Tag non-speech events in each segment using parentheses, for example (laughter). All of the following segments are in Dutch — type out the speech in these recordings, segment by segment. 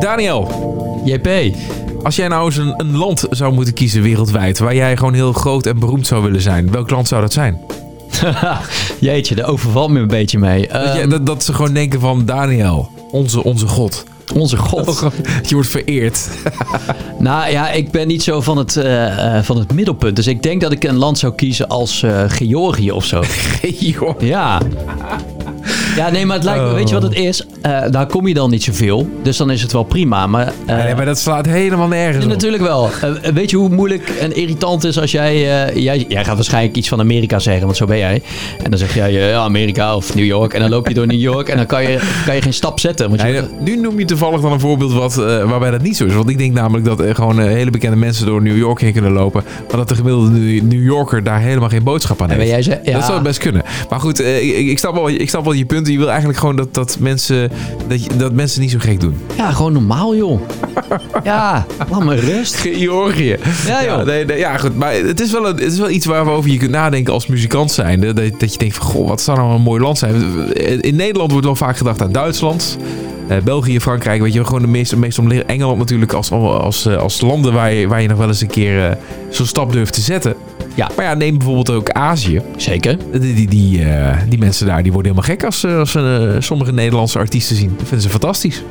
Daniel, JP. als jij nou eens een, een land zou moeten kiezen wereldwijd... waar jij gewoon heel groot en beroemd zou willen zijn... welk land zou dat zijn? (laughs) Jeetje, daar overvalt me een beetje mee. Dat, je- Ehm, dat, dat ze gewoon denken van Daniel, onze, onze god. onze god. (laughs) Je wordt vereerd. (laughs) Nou ja, ik ben niet zo van het, eh, eh, van het middelpunt. Dus ik denk dat ik een land zou kiezen als eh, Georgië of zo. Joh. Ja. Ja, nee, maar het lijkt me, Oh. weet je wat het is? Eh, daar kom je dan niet zoveel. Dus dan is het wel prima. Maar, eh, nee, maar dat slaat helemaal nergens op. natuurlijk wel. Eh, weet je hoe moeilijk en irritant het is als jij, eh, jij... Jij gaat waarschijnlijk iets van Amerika zeggen, want zo ben jij. En dan zeg jij eh, ja, Amerika of New York. En dan loop je door New York en dan kan je, kan je geen stap zetten. Want je, Nee, nu noem je toevallig dan een voorbeeld wat, eh, waarbij dat niet zo is. Want ik denk namelijk dat er gewoon eh, hele bekende mensen door New York heen kunnen lopen. Maar dat de gemiddelde New New Yorker daar helemaal geen boodschap aan En heeft. ben jij ze- ja. Dat zou best kunnen. Maar goed, eh, ik, ik, snap wel, ik snap wel je punten. Je wil eigenlijk gewoon dat, dat, mensen, dat, je- dat mensen niet zo gek doen. ja, gewoon normaal, joh. (laughs) ja, laat me rust. Georgië. Ja, joh. nee, nee, ja, goed. Maar het is wel, een, het is wel iets waarover je kunt nadenken als muzikant zijnde. Dat, dat je denkt van, goh, wat zou nou een mooi land zijn. In Nederland wordt wel vaak gedacht aan Duitsland. eh, België, Frankrijk, weet je, gewoon de meest, meest omliggen. Engeland natuurlijk als, als, eh, als landen waar je, waar je nog wel eens een keer eh, zo'n stap durft te zetten. Ja. Maar ja, neem bijvoorbeeld ook Azië. Zeker. Die, die, die, eh, die mensen daar die worden helemaal gek als, ze- als ze eh, sommige Nederlandse artiesten zien. Dat vinden ze fantastisch.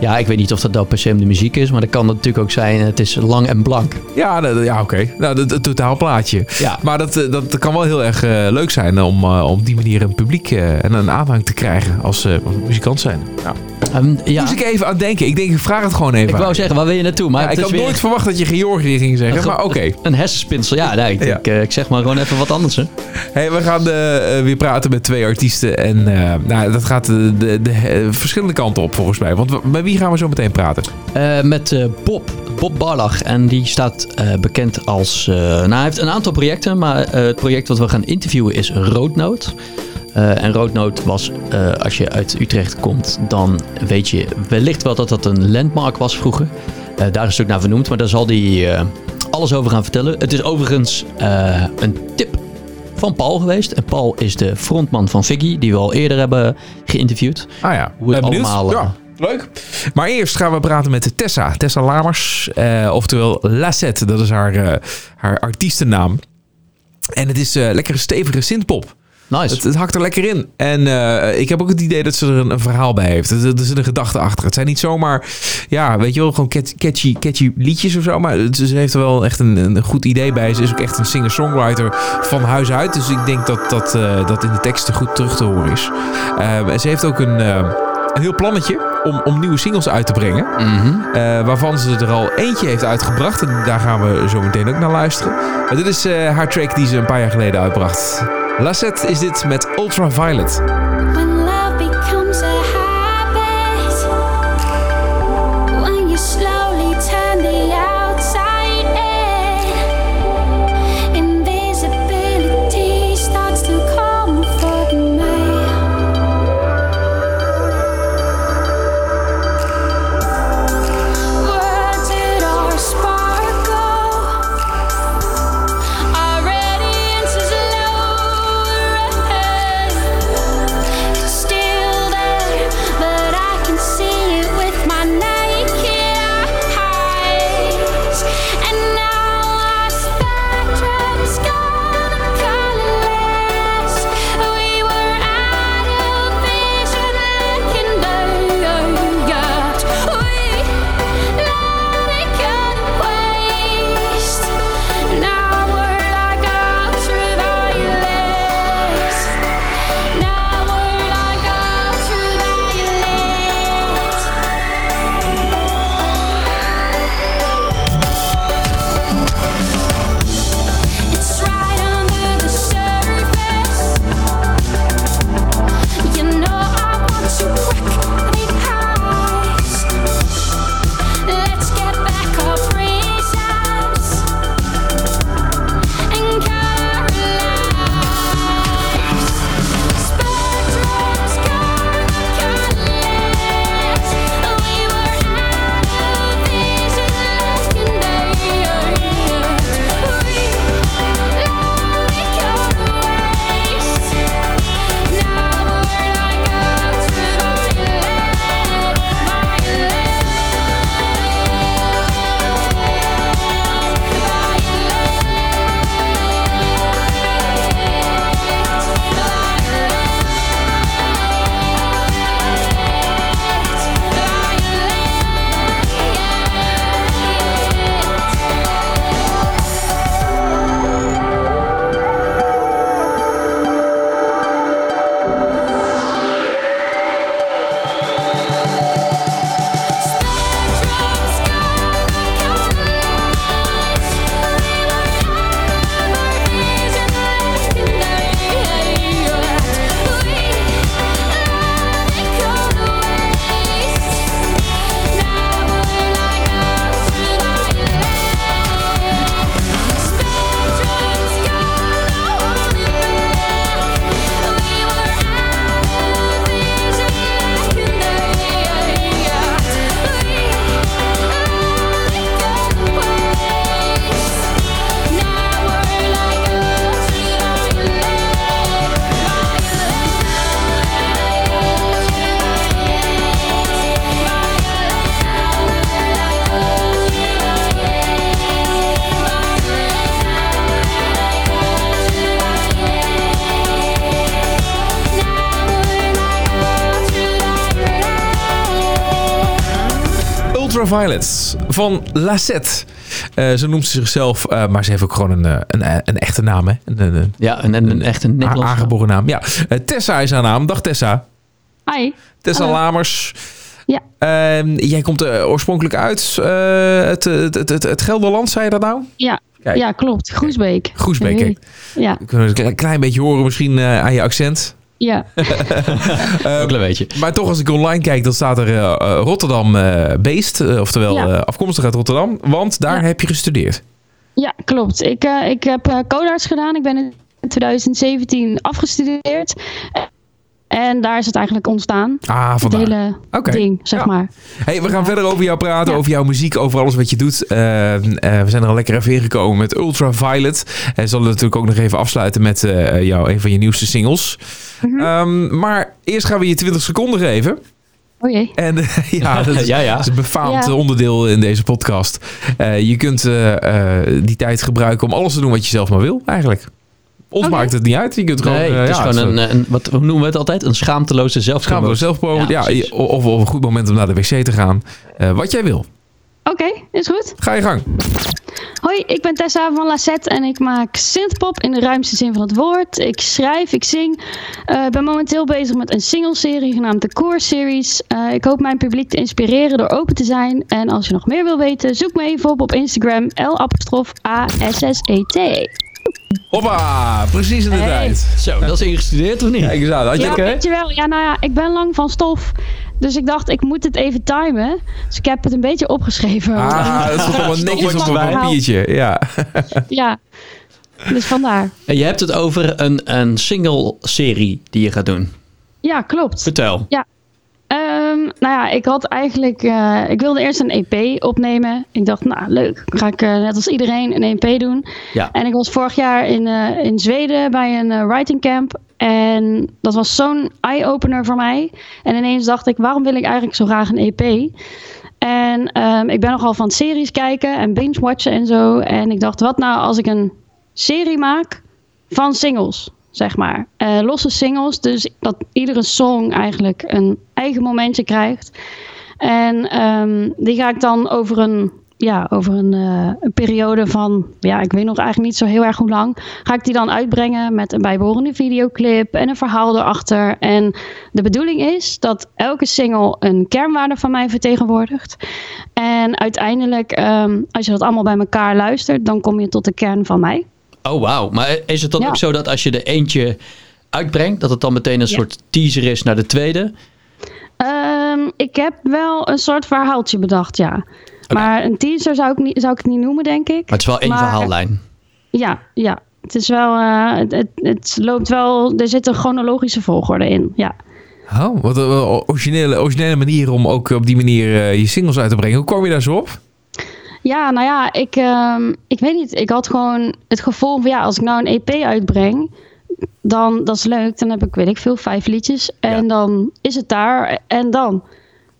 Ja, ik weet niet of dat nou per se om de muziek is, maar dat kan natuurlijk ook zijn. Het is lang en blank. Ja, dat- ja oké. Nou, het, totaalplaatje. Ja. Maar dat, eh, dat kan wel heel erg eh, leuk zijn om, eh, om op die manier een publiek eh, en een aanhang te krijgen als, eh, als muzikant zijn. Ja. Ehm, ja. Moest ik even aan denken. Ik denk, ik vraag het gewoon even. Ik wou zeggen, waar wil je naartoe? Maar Ja, ik had weer nooit verwacht dat je Georgië ging zeggen, maar oké. een hersenspinsel. Ja, nee, ik, Ja. Ik, eh, ik zeg maar gewoon even wat anders. Hè. Hey, we gaan eh, eh, weer praten met twee artiesten. En nou, dat gaat de, de, de, verschillende kanten op volgens mij. Want met wie gaan we zo meteen praten? Met Bob. Bob Barlach. En die staat bekend als... nou, hij heeft een aantal projecten. Maar het project wat we gaan interviewen is Roodnoot. Eh, en Roodnoot was, eh, als je uit Utrecht komt, dan weet je wellicht wel dat dat een landmark was vroeger. Eh, daar is het ook naar vernoemd, maar daar zal hij alles over gaan vertellen. Het is overigens een tip van Paul geweest. En Paul is de frontman van Figgy, die we al eerder hebben geïnterviewd. Ah ja, Hoe het allemaal, Ja, leuk. Maar eerst gaan we praten met Tessa. Tessa Lamers, eh, oftewel Lassette. Dat is haar, haar artiestennaam. En het is lekkere stevige synthpop. Nice. Het, het hakt er lekker in. En eh, ik heb ook het idee dat ze er een, een verhaal bij heeft. Er, er zit een gedachte achter. Het zijn niet zomaar, ja, weet je wel, gewoon cat- catchy, catchy liedjes of zo. Maar ze heeft er wel echt een, een goed idee bij. Ze is ook echt een singer-songwriter van huis uit. Dus ik denk dat dat, eh, dat in de teksten goed terug te horen is. Eh, en ze heeft ook een, een heel plannetje om, om nieuwe singles uit te brengen. Mhm. Waarvan ze er al eentje heeft uitgebracht. En daar gaan we zo meteen ook naar luisteren. Maar dit is haar track die ze een paar jaar geleden uitbracht. Lassette is dit met Ultraviolet. Ultraviolet van Lacette. Eh zo noemt ze zichzelf, eh, maar ze heeft ook gewoon een, eh, een, een echte naam. Hè? Een, een, Ja, en, en een een a- Nederlands aangeboren naam. Ja. Tessa is haar naam. Dag Tessa. Hi. Tessa Hallo. Lamers. Ja. Ehm, jij komt oorspronkelijk uit eh, het, het, het, het, het Gelderland, zei je dat nou? Ja, Kijk. ja klopt. Groesbeek. Groesbeek, Hey. Ja, kunnen het een klein beetje horen misschien eh, aan je accent. Ja. (laughs) Ook een beetje. Maar toch, als ik online kijk, dan staat er eh, eh, Rotterdam eh Beest. oftewel Ja. eh, afkomstig uit Rotterdam. Want daar Ja. heb je gestudeerd. ja klopt. Ik, eh, ik heb eh codarts gedaan. Ik ben in 2017 afgestudeerd. En daar is het eigenlijk ontstaan. Ah, Het vandaar. hele Oké. ding, zeg Ja. maar. Hey, we gaan verder over jou praten, Ja. over jouw muziek, over alles wat je doet. Eh, eh, we zijn er al lekker even ingekomen met Ultraviolet. En zullen natuurlijk ook nog even afsluiten met eh jou, een van je nieuwste singles. Mhm. Ehm, maar eerst gaan we je 20 seconden geven. Oh jee. En (laughs) ja, dat is, (laughs) Ja, ja. dat is een befaamd Ja. onderdeel in deze podcast. Eh, je kunt die tijd gebruiken om alles te doen wat je zelf maar wil, eigenlijk. Ons maakt het niet uit. Je kunt gewoon... Nee, eh, het is ja, gewoon het een, een, wat hoe noemen we het altijd? Een schaamteloze zelfpromotie. zelf promoten. Ja, Ja, of, of een goed moment om naar de wc te gaan. Eh, wat jij wil. Oké, is goed. Ga je gang. Hoi, ik ben Tessa van Lacette en ik maak synthpop in de ruimste zin van het woord. Ik schrijf, ik zing. Eh, Ik ben momenteel bezig met een singleserie genaamd de Core Series. Eh, ik hoop mijn publiek te inspireren door open te zijn. En als je nog meer wil weten, zoek me even op op Instagram L-A-S-S-E-T. Hoppa, precies in de Hey. tijd. Zo, dat is ingestudeerd of niet? Kijk eens aan. Had je Ja, Oké. weet je wel. Ja, nou ja, ik ben lang van stof. Dus ik dacht, ik moet het even timen. Dus ik heb het een beetje opgeschreven. Ah, (laughs) dat stond allemaal netjes op een papiertje. Ja. Ja, dus vandaar. En je hebt het over een, een single-serie die je gaat doen. Ja, klopt. Vertel. Ehm, nou ja, ik had eigenlijk. eh, ik wilde eerst een EP opnemen. Ik dacht, nou leuk. Dan ga ik eh, net als iedereen een EP doen. Ja. En ik was vorig jaar in, eh, in Zweden bij een writing camp. En dat was zo'n eye-opener voor mij. En ineens dacht ik, waarom wil ik eigenlijk zo graag een EP? En ehm, ik ben nogal van series kijken en binge-watchen en zo. En ik dacht, wat nou als ik een serie maak van singles, zeg maar. Eh, losse singles, dus dat iedere song eigenlijk een eigen momentje krijgt. En ehm, die ga ik dan over een, ja, over een, eh, een periode van, ja, ik weet nog eigenlijk niet zo heel erg hoe lang, ga ik die dan uitbrengen met een bijbehorende videoclip en een verhaal erachter. En de bedoeling is dat elke single een kernwaarde van mij vertegenwoordigt. En uiteindelijk, ehm, als je dat allemaal bij elkaar luistert, dan kom je tot de kern van mij. Oh, wauw. Maar is het dan Ja. ook zo dat als je er eentje uitbrengt, dat het dan meteen een Ja. soort teaser is naar de tweede? Ehm, ik heb wel een soort verhaaltje bedacht, ja. Maar een teaser zou ik, niet, zou ik het niet noemen, denk ik. Maar het is wel één Maar- verhaallijn. Ja, ja. Het is wel, eh, het, het, het loopt wel, er zit een chronologische volgorde in, ja. Oh, wat een originele, originele manier om ook op die manier eh, je singles uit te brengen. Hoe kwam je daar zo op? Ja, nou ja, ik, ehm, ik weet niet. Ik had gewoon het gevoel van ja, als ik nou een EP uitbreng, dan dat is leuk. Dan heb ik, weet ik veel, vijf liedjes. En Ja. dan is het daar. En dan,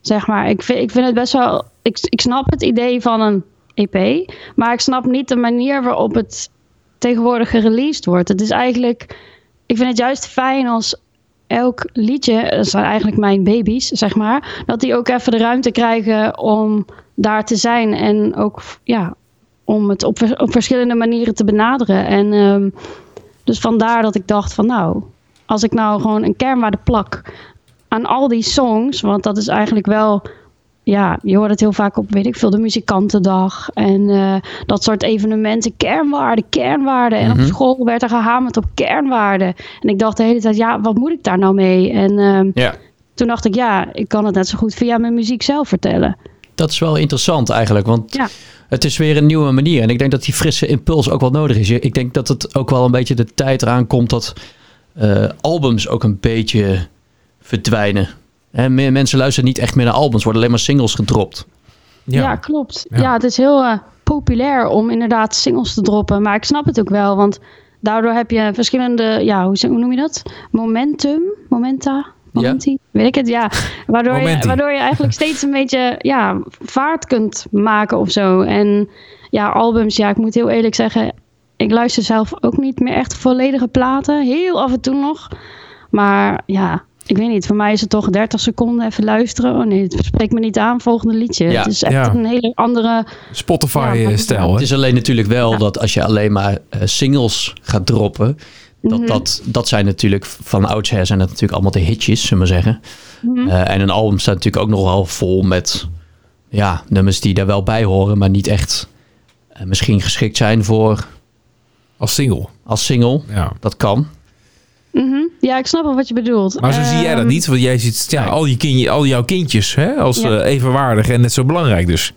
zeg maar, ik vind, ik vind het best wel. Ik, ik snap het idee van een EP, maar ik snap niet de manier waarop het tegenwoordig gereleased wordt. Het is eigenlijk, ik vind het juist fijn als elk liedje, dat zijn eigenlijk mijn baby's, zeg maar, dat die ook even de ruimte krijgen om daar te zijn en ook ja, om het op, op verschillende manieren te benaderen. En ehm, dus vandaar dat ik dacht van nou, als ik nou gewoon een kernwaarde plak aan al die songs, want dat is eigenlijk wel, ja, je hoort het heel vaak op, weet ik veel, de muzikantendag en eh, dat soort evenementen, kernwaarden, kernwaarden. En Mhm. op school werd er gehamerd op kernwaarden. En ik dacht de hele tijd, ja, wat moet ik daar nou mee? En ehm, Ja. toen dacht ik, ja, ik kan het net zo goed via mijn muziek zelf vertellen. Dat is wel interessant eigenlijk, want Ja. het is weer een nieuwe manier. En ik denk dat die frisse impuls ook wel nodig is. Ik denk dat het ook wel een beetje de tijd eraan komt dat eh, albums ook een beetje verdwijnen. Hè, meer mensen luisteren niet echt meer naar albums, worden alleen maar singles gedropt. Ja, klopt. Ja. Ja. het is heel eh, populair om inderdaad singles te droppen. Maar ik snap het ook wel, want daardoor heb je verschillende, ja, hoe, zeg- hoe noem je dat? Momentum, momenta, momenti, weet ik het, ja. Waardoor je, waardoor je eigenlijk (laughs) steeds een beetje, ja, vaart kunt maken of zo. En ja, albums, ja, ik moet heel eerlijk zeggen, ik luister zelf ook niet meer echt volledige platen. Heel af en toe nog. Maar ja, ik weet niet, voor mij is het toch 30 seconden even luisteren. Oh nee, het spreekt me niet aan, volgende liedje. Ja, het is echt ja. een hele andere... Ja, Spotify-stijl, Het hè? is alleen natuurlijk wel dat als je alleen maar eh, singles gaat droppen, dat, Mhm. dat, dat zijn natuurlijk van oudsher zijn dat natuurlijk allemaal de hitjes, zullen we maar zeggen. Mhm. Eh, en een album staat natuurlijk ook nog wel vol met ja, nummers die daar wel bij horen, maar niet echt eh, misschien geschikt zijn voor Als single. als single. Ja. Dat kan. Mhm. Ja, ik snap wel wat je bedoelt. Maar zo zie jij dat Ehm, niet, want jij ziet ja, al, je kindje, al jouw kindjes hè, als Ja. eh, evenwaardig en net zo belangrijk dus.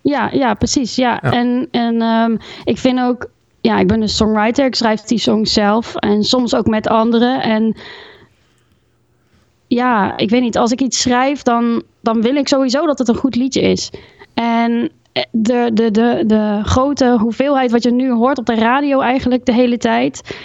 Ja, ja precies. Ja. Ja. En, en ehm, ik vind ook, ja, ik ben een songwriter. Ik schrijf die songs zelf en soms ook met anderen. En ja, ik weet niet, als ik iets schrijf, dan, dan wil ik sowieso dat het een goed liedje is. En eh, de, de, de, de grote hoeveelheid wat je nu hoort op de radio eigenlijk de hele tijd.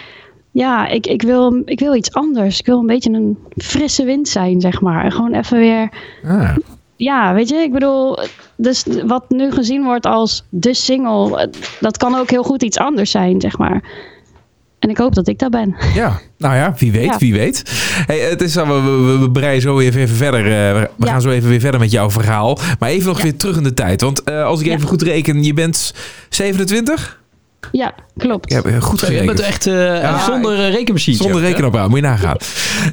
Ja, ik, ik, wil, ik wil iets anders. Ik wil een beetje een frisse wind zijn, zeg maar. En gewoon even weer Ah. ja, weet je, ik bedoel, dus wat nu gezien wordt als de single, dat kan ook heel goed iets anders zijn, zeg maar. En ik hoop dat ik daar ben. Ja, nou ja, wie weet, Ja. wie weet. Hey, het is, we, we, we breien zo even, even verder. eh, we Ja. gaan zo even weer verder met jouw verhaal. Maar even nog weer terug in de tijd. Want eh, als ik even goed reken, je bent 27? Ja, klopt. Ik heb goed Je gerekend. bent echt eh, Ja, zonder uh, rekenmachine. Zonder rekenapparaat, moet je nagaan.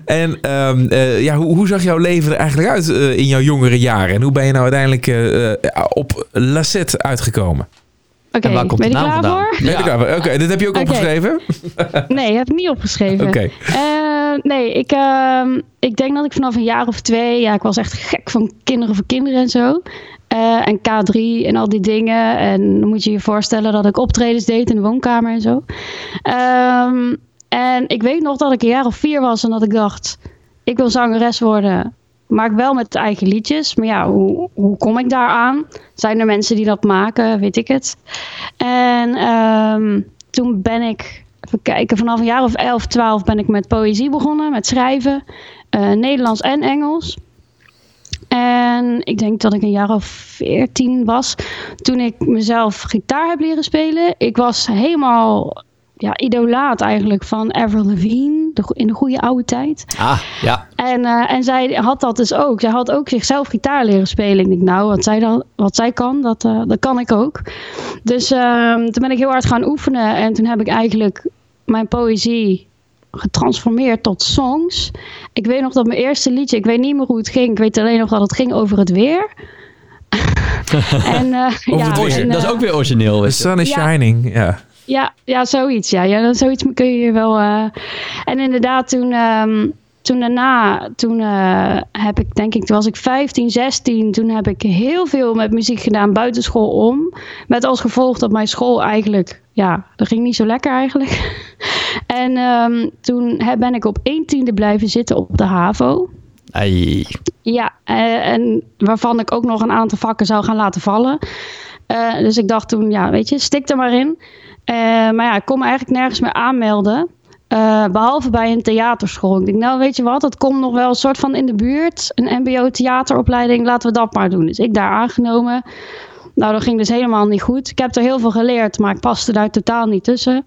En ehm, eh, ja, hoe, hoe zag jouw leven er eigenlijk uit eh, in jouw jongere jaren? En hoe ben je nou uiteindelijk op Lassette uitgekomen? Oké, En waar komt ben de je naam klaar vandaan? voor? Ben je Ja. klaar voor? Oké, dit heb je ook opgeschreven? Nee, heb ik niet opgeschreven. Oké. Nee, ik, ehm, ik denk dat ik vanaf een jaar of twee, ja, ik was echt gek van kinderen voor kinderen en zo. Eh, en K3 en al die dingen. En dan moet je je voorstellen dat ik optredens deed in de woonkamer en zo. Ehm, en ik weet nog dat ik een jaar of vier was en dat ik dacht, ik wil zangeres worden. Maar ik wel met eigen liedjes. Maar ja, hoe, hoe kom ik daar aan? Zijn er mensen die dat maken? Weet ik het. En ehm, toen ben ik, even kijken, vanaf een jaar of 11, 12 ben ik met poëzie begonnen, met schrijven. eh, Nederlands en Engels. En ik denk dat ik een jaar of 14 was toen ik mezelf gitaar heb leren spelen. Ik was helemaal ja, idolaat eigenlijk van Avril Lavigne de, in de goede oude tijd. Ah, ja. En, eh, en zij had dat dus ook. Zij had ook zichzelf gitaar leren spelen. Ik denk, nou, wat zij, dan, wat zij kan, dat, eh, dat kan ik ook. Dus ehm, toen ben ik heel hard gaan oefenen. En toen heb ik eigenlijk mijn poëzie getransformeerd tot songs. Ik weet nog dat mijn eerste liedje, ik weet niet meer hoe het ging. Ik weet alleen nog dat het ging over het weer. (laughs) en, eh, ja, het weer. en, dat is eh, ook weer origineel. The Is sun is Ja. shining. Ja. ja, ja, zoiets. Ja, ja dan zoiets kun je je wel. eh. En inderdaad, toen, ehm, toen daarna, toen eh, heb ik, denk ik, toen was ik 15, 16, toen heb ik heel veel met muziek gedaan buiten school om. Met als gevolg dat mijn school eigenlijk, ja, dat ging niet zo lekker eigenlijk. (laughs) en ehm, toen ben ik op 1 tiende blijven zitten op de HAVO. Ai. Ja, eh, en waarvan ik ook nog een aantal vakken zou gaan laten vallen. Eh, dus ik dacht toen, ja, weet je, stik er maar in. Maar ja, ik kon me eigenlijk nergens meer aanmelden. Eh, behalve bij een theaterschool. Ik denk, nou weet je wat, dat komt nog wel een soort van in de buurt. Een mbo-theateropleiding, laten we dat maar doen. Dus ik daar aangenomen. Nou, dat ging dus helemaal niet goed. Ik heb er heel veel geleerd, maar ik paste daar totaal niet tussen.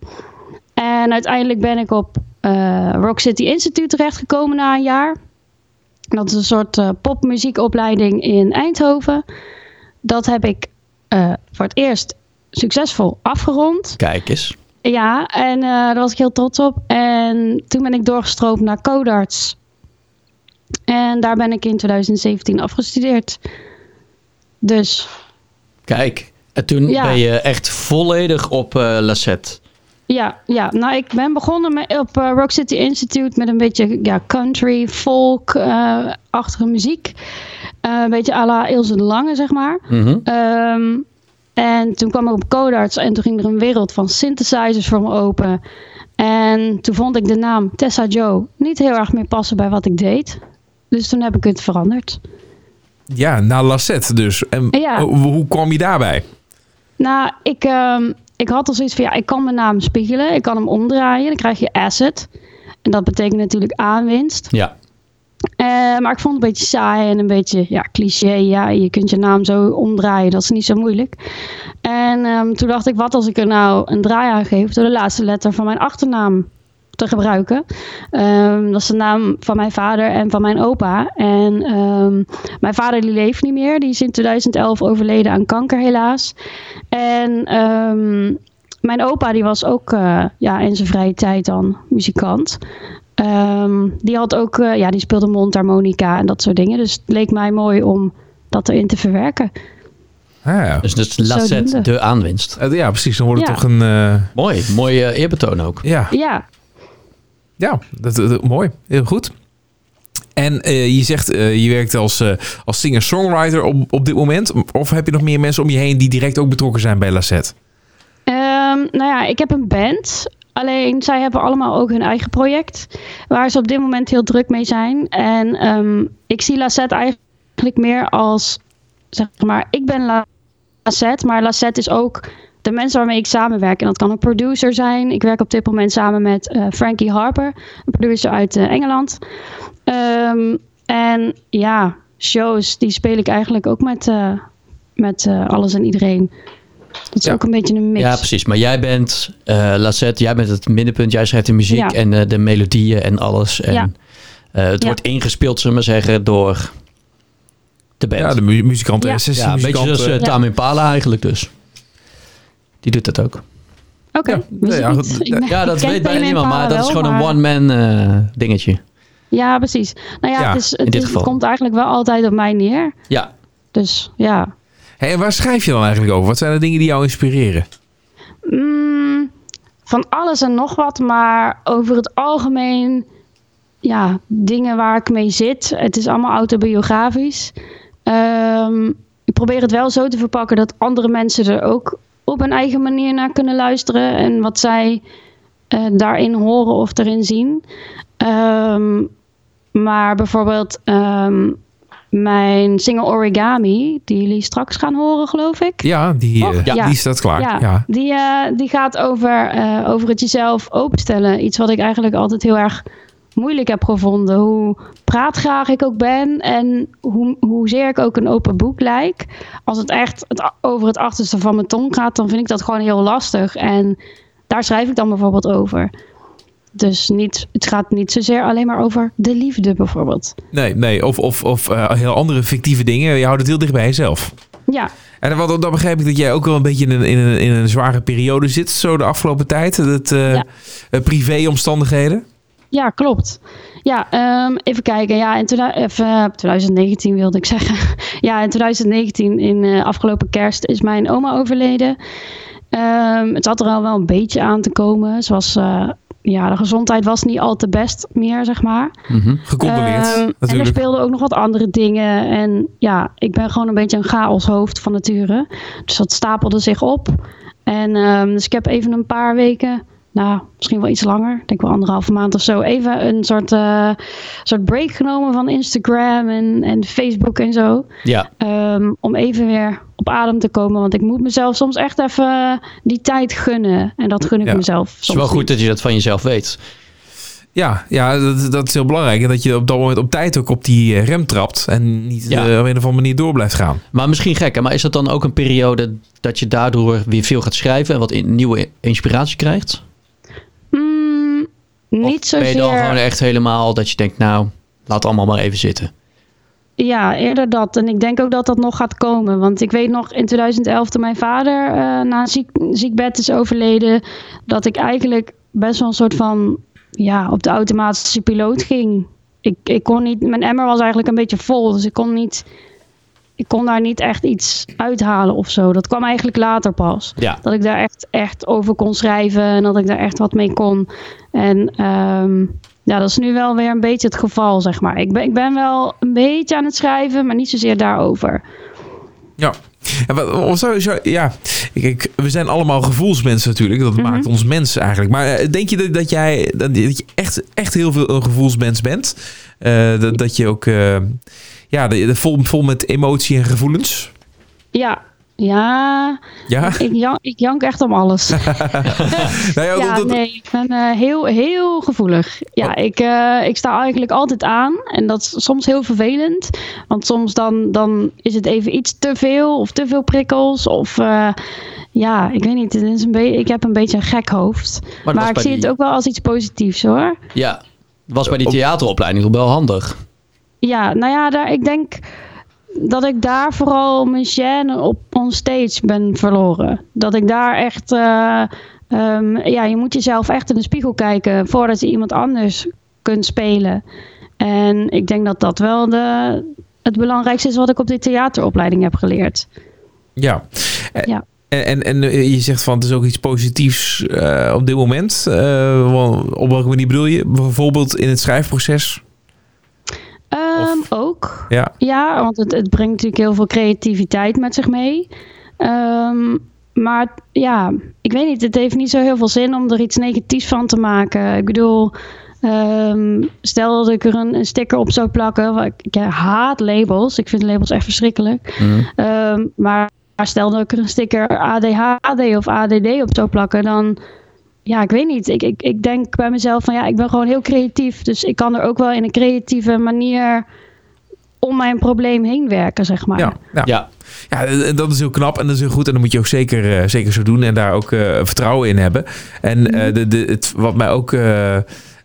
En uiteindelijk ben ik op eh, Rock City Institute terechtgekomen na een jaar. Dat is een soort eh, popmuziekopleiding in Eindhoven. Dat heb ik voor het eerst succesvol afgerond. Kijk eens. Ja, en eh, daar was ik heel trots op. En toen ben ik doorgestroomd naar Codarts. En daar ben ik in 2017 afgestudeerd. Dus Kijk. En toen Ja. ben je echt volledig op Lassette. ja, ja, nou ik ben begonnen met, op eh, Rock City Institute met een beetje ja, country, folk-achtige muziek. Eh, een beetje à la Ilse de Lange, zeg maar. Ehm, en toen kwam ik op Codarts en toen ging er een wereld van synthesizers voor me open. En toen vond ik de naam Tessa Joe niet heel erg meer passen bij wat ik deed. Dus toen heb ik het veranderd. ja, naar Lassette dus. En Ja. hoe kwam je daarbij? Nou, ik, ehm, ik had al zoiets van, ja, ik kan mijn naam spiegelen. Ik kan hem omdraaien. Dan krijg je asset. En dat betekent natuurlijk aanwinst. Ja. Eh, maar ik vond het een beetje saai en een beetje ja, cliché. Ja, je kunt je naam zo omdraaien, dat is niet zo moeilijk. En ehm, toen dacht ik, wat als ik er nou een draai aan geef door de laatste letter van mijn achternaam te gebruiken. Ehm, dat is de naam van mijn vader en van mijn opa. En ehm, mijn vader die leeft niet meer. Die is in 2011 overleden aan kanker helaas. En mijn opa die was ook eh, ja, in zijn vrije tijd dan muzikant. Ehm, die had ook, eh, ja, die speelde mondharmonica en dat soort dingen. Dus het leek mij mooi om dat erin te verwerken. Ah, ja. Dus, dus Lassette Zodoende. de aanwinst. Eh, ja, precies. Dan wordt het Ja. toch een... eh, Mooi, mooi eerbetoon ook. ja, Ja, ja dat, dat- mooi. Heel goed. En eh, je zegt, eh, je werkt als, eh, als singer-songwriter op, op dit moment. Of heb je nog meer mensen om je heen die direct ook betrokken zijn bij Lassette? Ehm, nou ja, ik heb een band. Alleen zij hebben allemaal ook hun eigen project. Waar ze op dit moment heel druk mee zijn. En ehm, ik zie Lassette eigenlijk meer als, zeg maar, ik ben Lassette. Maar Lassette is ook de mensen waarmee ik samenwerk. En dat kan een producer zijn. Ik werk op dit moment samen met eh, Frankie Harper. Een producer uit eh, Engeland. Ehm, en ja, shows die speel ik eigenlijk ook met, eh, met alles en iedereen. Dat is Ja. ook een beetje een mix. Ja, precies. Maar jij bent eh Lassette, jij bent het middenpunt. Jij schrijft de muziek Ja. en eh, de melodieën en alles. En Ja. eh, het Ja. wordt ingespeeld, zullen we maar zeggen, door de band. Ja, de mu muzikanten, Ja. Ja, een beetje zoals uh. Tame Impala eigenlijk dus. Die doet dat ook. Oké, Ja, ja, dat weet bijna niemand, maar dat is gewoon maar- een one-man eh, dingetje. Ja, precies. Nou ja, Ja, het, is, in het, dit is- geval. het komt eigenlijk wel altijd op mij neer. Ja, Dus ja. Hey, waar schrijf je dan eigenlijk over? Wat zijn de dingen die jou inspireren? Mm, van alles en nog wat, maar over het algemeen, ja, dingen waar ik mee zit. Het is allemaal autobiografisch. Ehm, ik probeer het wel zo te verpakken dat andere mensen er ook op hun eigen manier naar kunnen luisteren en wat zij eh, daarin horen of erin zien. Ehm, maar bijvoorbeeld ehm, mijn single Origami, die jullie straks gaan horen, geloof ik. Ja, die, eh, Ja. die staat klaar. Ja, Ja. Die, eh, die gaat over, eh, over het jezelf openstellen. Iets wat ik eigenlijk altijd heel erg moeilijk heb gevonden. Hoe praatgraag ik ook ben en hoe, hoezeer ik ook een open boek lijk. Als het echt het, over het achterste van mijn tong gaat, dan vind ik dat gewoon heel lastig. En daar schrijf ik dan bijvoorbeeld over. Dus niet, het gaat niet zozeer alleen maar over de liefde bijvoorbeeld. Nee, nee. Of, of, of eh, heel andere fictieve dingen. Je houdt het heel dicht bij jezelf. Ja, En wat, dan begrijp ik dat jij ook wel een beetje in een, in een, in een zware periode zit. Zo de afgelopen tijd. Dat, eh Ja. eh, privéomstandigheden. Ja, klopt. Ja, ehm, even kijken. Ja, in 2000 even, 2019 wilde ik zeggen. (laughs) ja, in 2019, in eh, afgelopen kerst, is mijn oma overleden. Ehm, het zat er al wel een beetje aan te komen. Ze was, eh, ja, de gezondheid was niet al te best meer, zeg maar. Mhm. Gecondoleerd, Ehm, en er speelden ook nog wat andere dingen. En ja, ik ben gewoon een beetje een chaoshoofd van nature. Dus dat stapelde zich op. En ehm, dus ik heb even een paar weken, nou, misschien wel iets langer, ik denk wel anderhalve maand of zo, even een soort, eh, soort break genomen van Instagram en, en Facebook en zo. ja. Ehm, om even weer op adem te komen. Want ik moet mezelf soms echt even die tijd gunnen. En dat gun ik Ja. mezelf. Het is Soms wel goed niet. dat je dat van jezelf weet. Ja, ja dat, dat is heel belangrijk. En dat je op dat moment op tijd ook op die eh, rem trapt. En niet Ja. eh, op een of andere manier door blijft gaan. Maar misschien gek, hè? maar is dat dan ook een periode dat je daardoor weer veel gaat schrijven en wat in, nieuwe inspiratie krijgt? Niet Of ben je dan zozeer. gewoon echt helemaal dat je denkt, nou, laat allemaal maar even zitten. Ja, eerder dat. En ik denk ook dat dat nog gaat komen. Want ik weet nog in 2011 toen mijn vader eh, na een ziek, ziekbed is overleden... dat ik eigenlijk best wel een soort van... ja, op de automatische piloot ging. Ik, ik kon niet... Mijn emmer was eigenlijk een beetje vol. Dus ik kon niet... Ik kon daar niet echt iets uithalen of zo. Dat kwam eigenlijk later pas. Ja. Dat ik daar echt, echt over kon schrijven en dat ik daar echt wat mee kon. En ehm, ja, dat is nu wel weer een beetje het geval, zeg maar. Ik ben, ik ben wel een beetje aan het schrijven, maar niet zozeer daarover. Ja. Kijk, we zijn allemaal gevoelsmensen natuurlijk. Dat Mhm. maakt ons mensen eigenlijk. Maar eh, denk je dat, dat jij dat, dat je echt, echt heel veel een gevoelsmens bent? Eh, dat, dat je ook eh, ja, de, de vol, vol met emotie en gevoelens? Ja, ja, Ja? ik jank, ik jank echt om alles. (laughs) Nou ja, Ja, dat- dat- nee, ik ben eh, heel, heel gevoelig. Ja, ik, eh, ik sta eigenlijk altijd aan. En dat is soms heel vervelend. Want soms dan, dan is het even iets te veel of te veel prikkels. Of eh, ja, ik weet niet. Het is een ik heb een beetje een gek hoofd. Maar, ik zie die- het ook wel als iets positiefs hoor. Ja, was bij die Op- theateropleiding toch wel handig. Ja, nou ja, daar, ik denk dat ik daar vooral mijn gêne op onstage ben verloren. Dat ik daar echt... eh, ehm, ja, je moet jezelf echt in de spiegel kijken voordat je iemand anders kunt spelen. En ik denk dat dat wel de, het belangrijkste is wat ik op die theateropleiding heb geleerd. Ja. Eh, Ja. En, en, en eh, je zegt van het is ook iets positiefs op dit moment. Op welke manier bedoel je? Bijvoorbeeld in het schrijfproces? Ehm, ook. Ja. Ja, want het, het brengt natuurlijk heel veel creativiteit met zich mee. Ehm, maar ja, ik weet niet, het heeft niet zo heel veel zin om er iets negatiefs van te maken. Ik bedoel, ehm, stel dat ik er een, een sticker op zou plakken. Ik, ik haat labels, ik vind labels echt verschrikkelijk. Ehm, maar stel dat ik er een sticker ADHD of ADD op zou plakken, dan... Ja, ik weet niet. Ik, ik, ik denk bij mezelf van ja, ik ben gewoon heel creatief. Dus ik kan er ook wel in een creatieve manier om mijn probleem heen werken, zeg maar. Ja, ja. Ja, Ja, en dat is heel knap en dat is heel goed. En dat moet je ook zeker, eh, zeker zo doen en daar ook eh, vertrouwen in hebben. En eh, de, de, het, wat mij ook, eh,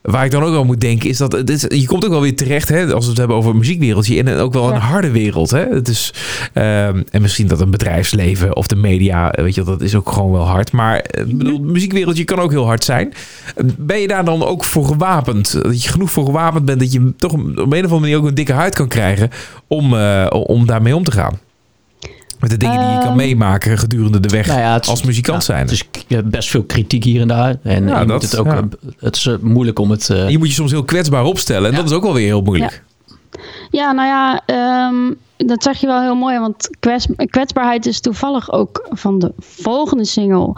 waar ik dan ook aan moet denken, is dat het is, je komt ook wel weer terecht, hè, als we het hebben over een muziekwereldje, in ook wel een harde wereld. Hè? Het is, ehm, en misschien dat een bedrijfsleven of de media, eh, weet je, dat is ook gewoon wel hard. Maar eh, bedoel, het muziekwereldje kan ook heel hard zijn. Ben je daar dan ook voor gewapend? Dat je genoeg voor gewapend bent dat je toch op een of andere manier ook een dikke huid kan krijgen om, eh, om daarmee om te gaan? Met de dingen die je kan Ehm, meemaken gedurende de weg Nou ja, het is- als muzikant zijn. het is k- best veel kritiek hier en daar. En Ja, je dat- moet het, ook, ja. eh, het is eh, moeilijk om het... eh, je moet je soms heel kwetsbaar opstellen. En Ja. dat is ook wel weer heel moeilijk. Ja, nou ja, ehm, dat zeg je wel heel mooi. Want kwets- kwetsbaarheid is toevallig ook van de volgende single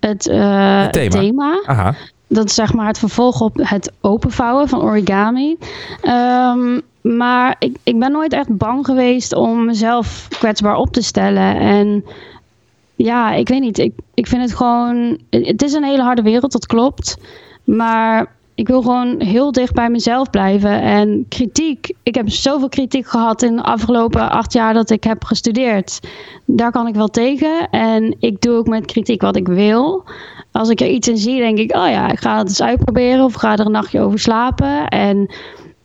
het, eh, Het thema. thema. Aha. Dat is zeg maar het vervolg op het openvouwen van origami. Ehm, maar ik, ik ben nooit echt bang geweest om mezelf kwetsbaar op te stellen. En ja, ik weet niet. Ik, ik vind het gewoon. Het is een hele harde wereld, dat klopt. Maar ik wil gewoon heel dicht bij mezelf blijven. En kritiek. Ik heb zoveel kritiek gehad in de afgelopen acht jaar dat ik heb gestudeerd. Daar kan ik wel tegen. En ik doe ook met kritiek wat ik wil. Als ik er iets in zie, denk ik, oh ja, ik ga het eens uitproberen. Of ga er een nachtje over slapen. En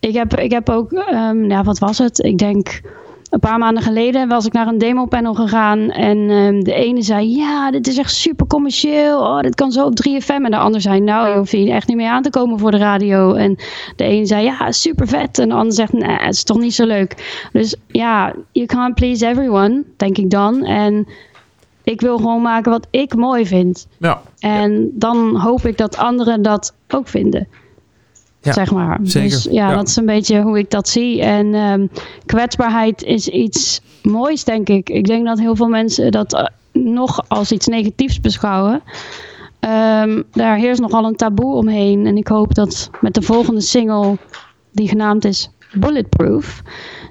ik heb, ik heb ook, ehm, ja, wat was het? Ik denk een paar maanden geleden was ik naar een demopanel gegaan. En ehm, de ene zei, ja, dit is echt super commercieel. Oh, dit kan zo op 3FM. En de ander zei, nou, je hoeft hier echt niet mee aan te komen voor de radio. En de ene zei, ja, super vet. En de ander zegt, nee, het is toch niet zo leuk. Dus ja, you can't please everyone, denk ik dan. En ik wil gewoon maken wat ik mooi vind. Ja, En dan hoop ik dat anderen dat ook vinden. Ja, zeg maar. zeker. Dus ja, Ja. dat is een beetje hoe ik dat zie. En ehm, kwetsbaarheid is iets moois, denk ik. Ik denk dat heel veel mensen dat eh, nog als iets negatiefs beschouwen. Ehm, daar heerst nogal een taboe omheen. En ik hoop dat met de volgende single, die genaamd is Bulletproof,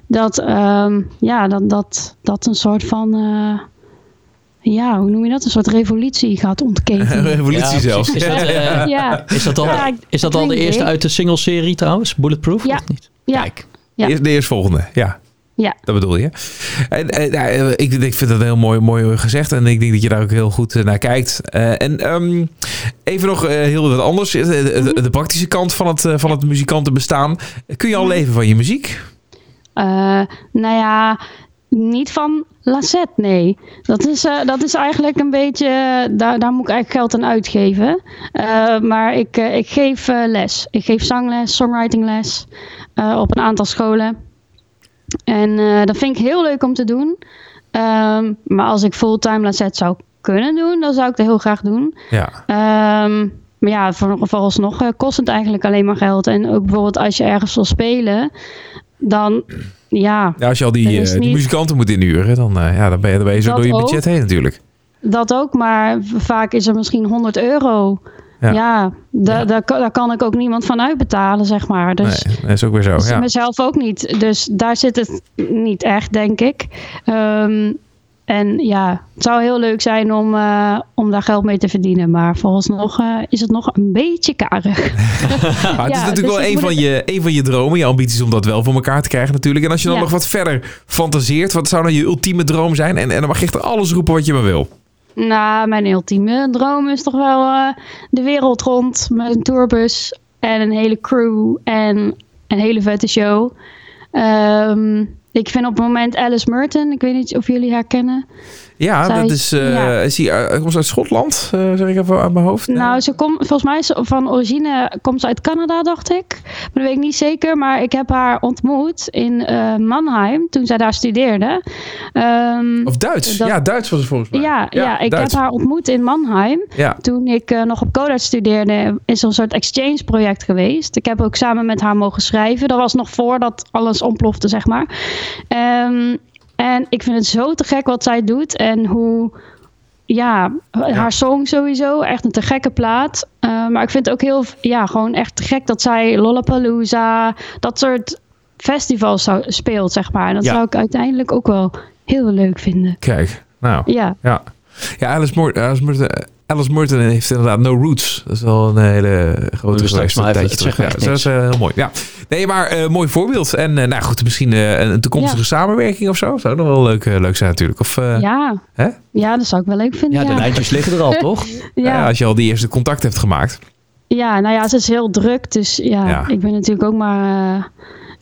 dat ehm, ja, dat, dat, dat een soort van. eh, ja, hoe noem je dat? Een soort revolutie gaat ontketenen. (laughs) revolutie Ja, zelfs. Is dat, eh, (laughs) ja, Is dat al, Ja, is dat al de eerste uit de single-serie trouwens? Bulletproof Ja. of niet? ja, Kijk. De eerstvolgende, ja. ja. Dat bedoel je. En, eh, nou, eh, ik, ik vind dat heel mooi, mooi gezegd. En ik denk dat je daar ook heel goed eh, naar kijkt. Eh, en ehm, even nog heel wat anders. De, de- de praktische kant van het, van het muzikantenbestaan. Kun je al leven van je muziek? Eh, nou ja, niet van Lancet, nee. Dat is, eh, dat is eigenlijk een beetje, daar, daar moet ik eigenlijk geld aan uitgeven. Eh, maar ik, eh, ik geef eh, les. Ik geef zangles, songwritingles eh, op een aantal scholen. En eh, dat vind ik heel leuk om te doen. Ehm, maar als ik fulltime Lancet zou kunnen doen, dan zou ik dat heel graag doen. Ja. Ehm, maar ja, voor, vooralsnog eh, kost het eigenlijk alleen maar geld. En ook bijvoorbeeld als je ergens wil spelen, dan ja, ja als je al die, eh, die niet- muzikanten moet inhuren, dan, eh, ja, dan, ben je, dan ben je zo Dat door je ook. budget heen natuurlijk. dat ook. Maar vaak is er misschien 100 euro. Ja. Ja, da- Daar, kan- daar kan ik ook niemand van uitbetalen, zeg maar. Dus nee, dat is ook weer zo. dus Ja. mezelf ook niet. Dus daar zit het niet echt, denk ik. Ehm, en ja, het zou heel leuk zijn om, eh, om daar geld mee te verdienen. Maar vooralsnog eh, is het nog een beetje karig. (laughs) Maar het is Ja, natuurlijk dus wel een van, je, een van je dromen, je ambities om dat wel voor elkaar te krijgen natuurlijk. En als je dan Ja. nog wat verder fantaseert, wat zou nou je ultieme droom zijn? En, en dan mag je echt alles roepen wat je maar wil. Nou, mijn ultieme droom is toch wel eh, de wereld rond met een tourbus en een hele crew en een hele vette show. Ehm, ik vind op het moment Alice Merton, ik weet niet of jullie haar kennen. Ja, Zij- dat is, ja. is die, eh, komt ze uit Schotland, eh, zeg ik even uit mijn hoofd. Nou, ze komt volgens mij is van origine komt ze uit Canada, dacht ik. Maar dat weet ik niet zeker. Maar ik heb haar ontmoet in Mannheim toen zij daar studeerde. Ehm, Of Duits. dat- Ja, Duits was het volgens mij. ja, ja, ik Duits. heb haar ontmoet in Mannheim. Ja. Toen ik nog op Codat studeerde, is er een soort exchange project geweest. Ik heb ook samen met haar mogen schrijven. Dat was nog voordat alles ontplofte, zeg maar. Ehm, en ik vind het zo te gek wat zij doet. En hoe, ja, haar song sowieso. Echt een te gekke plaat. Eh, maar ik vind het ook heel, ja, gewoon echt te gek dat zij Lollapalooza, dat soort festivals zou, speelt, zeg maar. En dat Ja. zou ik uiteindelijk ook wel heel leuk vinden. Kijk, nou. Ja. Ja, ja Alice, Morton, Alice, Morton, Alice Morton heeft inderdaad No Roots. Dat is wel een hele grote geweest. maar tijdje terug. Ja, dat is eh, heel mooi. Ja. Nee, maar eh, mooi voorbeeld. En eh, nou goed, misschien eh, een toekomstige Ja. samenwerking of zo. Zou nog wel leuk, leuk zijn natuurlijk. Of eh, Ja. Hè? ja, dat zou ik wel leuk vinden. Ja, de lijntjes liggen er al, (laughs) toch? ja, als je al die eerste contact hebt gemaakt. ja, nou ja, ze is heel druk. Dus ja, Ja. ik ben natuurlijk ook maar eh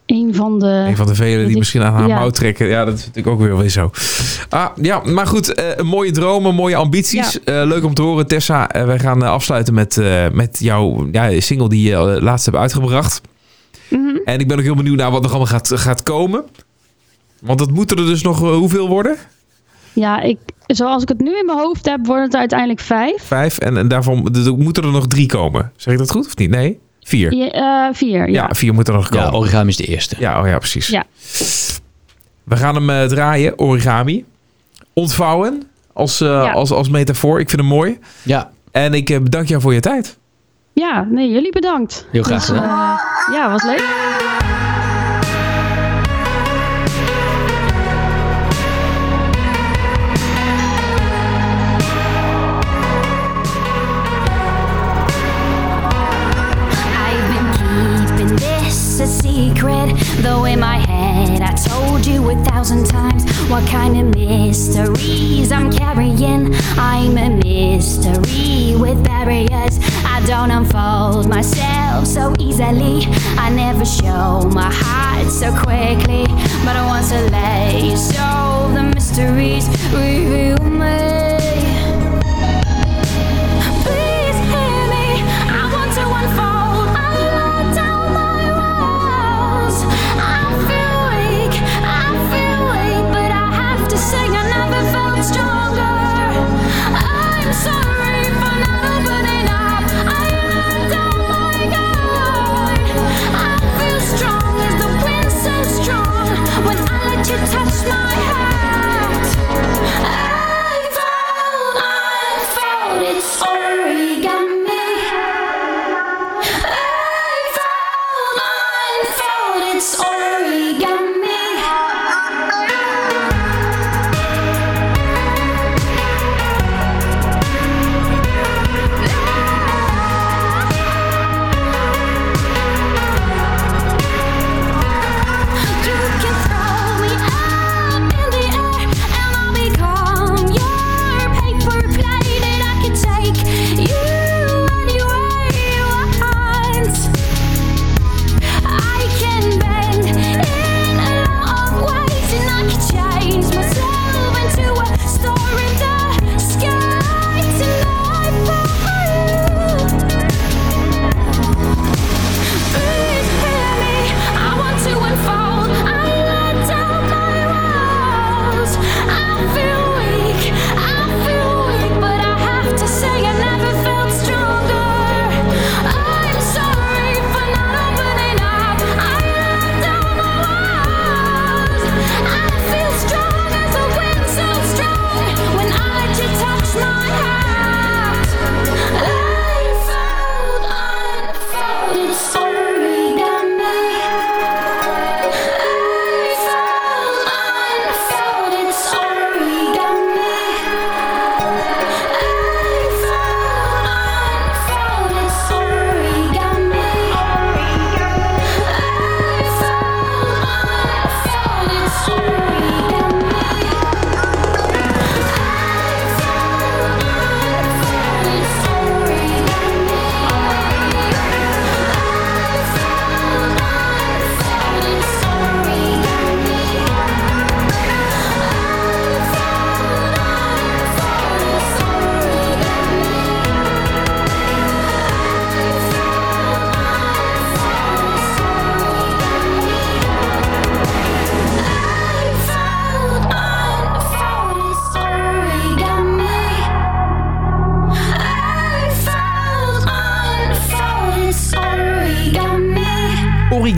een van de... Een van de velen die die- misschien aan haar ja. mouw trekken. Ja, dat is natuurlijk ook weer weer zo. Ah, ja, maar goed. eh, mooie dromen, mooie ambities. Eh, leuk om te horen, Tessa. Eh, wij gaan afsluiten met, eh, met jouw ja, single die je laatst hebt uitgebracht. Mhm. En ik ben ook heel benieuwd naar wat er allemaal gaat, gaat komen. Want dat moeten er dus nog eh, hoeveel worden? Ja, ik, zoals ik het nu in mijn hoofd heb, worden het uiteindelijk vijf. Vijf. En, en daarvan dus moeten er nog drie komen. Zeg ik dat goed of niet? Nee? Vier. Ja, eh, vier, Ja, ja. vier moeten er nog Ja, komen. origami is de eerste. Ja, oh ja, precies. Ja. We gaan hem eh, draaien, origami. Ontvouwen als, eh, Ja. als, als metafoor. Ik vind hem mooi. Ja, En ik bedank jou voor je tijd. Ja, nee, jullie bedankt. Heel graag Dus, eh, ja, was leuk. I've been keeping this a secret, though in my head I told you a thousand times what kind of mysteries I'm carrying. I'm a mystery with barriers. I don't unfold myself so easily. I never show my heart so quickly, but I want to let you solve the mysteries. Reveal me.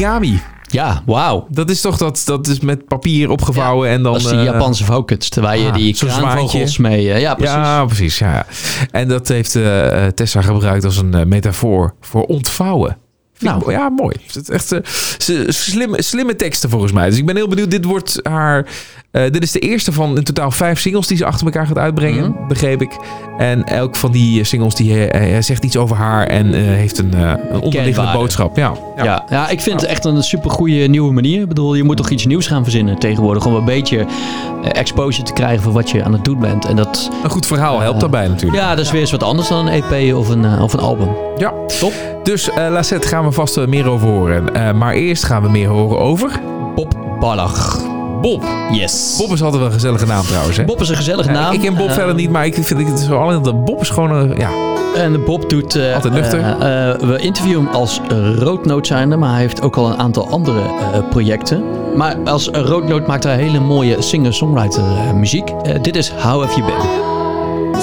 Origami. Ja, wauw. Dat is toch dat, dat is met papier opgevouwen en dan... Dat is die eh, Japanse focus, waar je ah, die kraanvogels mee... eh, ja, precies. Ja, precies. Ja. En dat heeft eh, Tessa gebruikt als een metafoor voor ontvouwen. Nou. ja, mooi. Het is echt ze- slimme, slimme teksten volgens mij. Dus ik ben heel benieuwd. Dit wordt haar. eh, dit is de eerste van in totaal vijf singles die ze achter elkaar gaat uitbrengen, Mhm. begreep ik. En elk van die eh, singles die zegt iets over haar en heeft een, een onderliggende boodschap. Ja. Ja. Ja, ik vind het echt een supergoeie nieuwe manier. Ik bedoel, je moet toch iets nieuws gaan verzinnen tegenwoordig. Om een beetje exposure te krijgen voor wat je aan het doen bent. En dat, Een goed verhaal helpt daarbij natuurlijk. ja, dat is weer eens wat anders dan een EP of een, of een album. Ja. Top. Dus eh Lassette gaan we vast eh, meer over horen. Eh, maar eerst gaan we meer horen over Bob Ballach. Bob. Yes. Bob is altijd wel een gezellige naam trouwens. Hè? Bob is een gezellige naam. ik ken Bob verder niet, maar ik vind het zo alleen dat Bob is gewoon een, ja, En Bob doet... eh, Altijd nuchter. we interviewen hem als uh, roodnoot zijnde, maar hij heeft ook al een aantal andere eh, projecten. Maar als roodnoot maakt hij hele mooie singer-songwriter muziek. Dit is How Have You Been.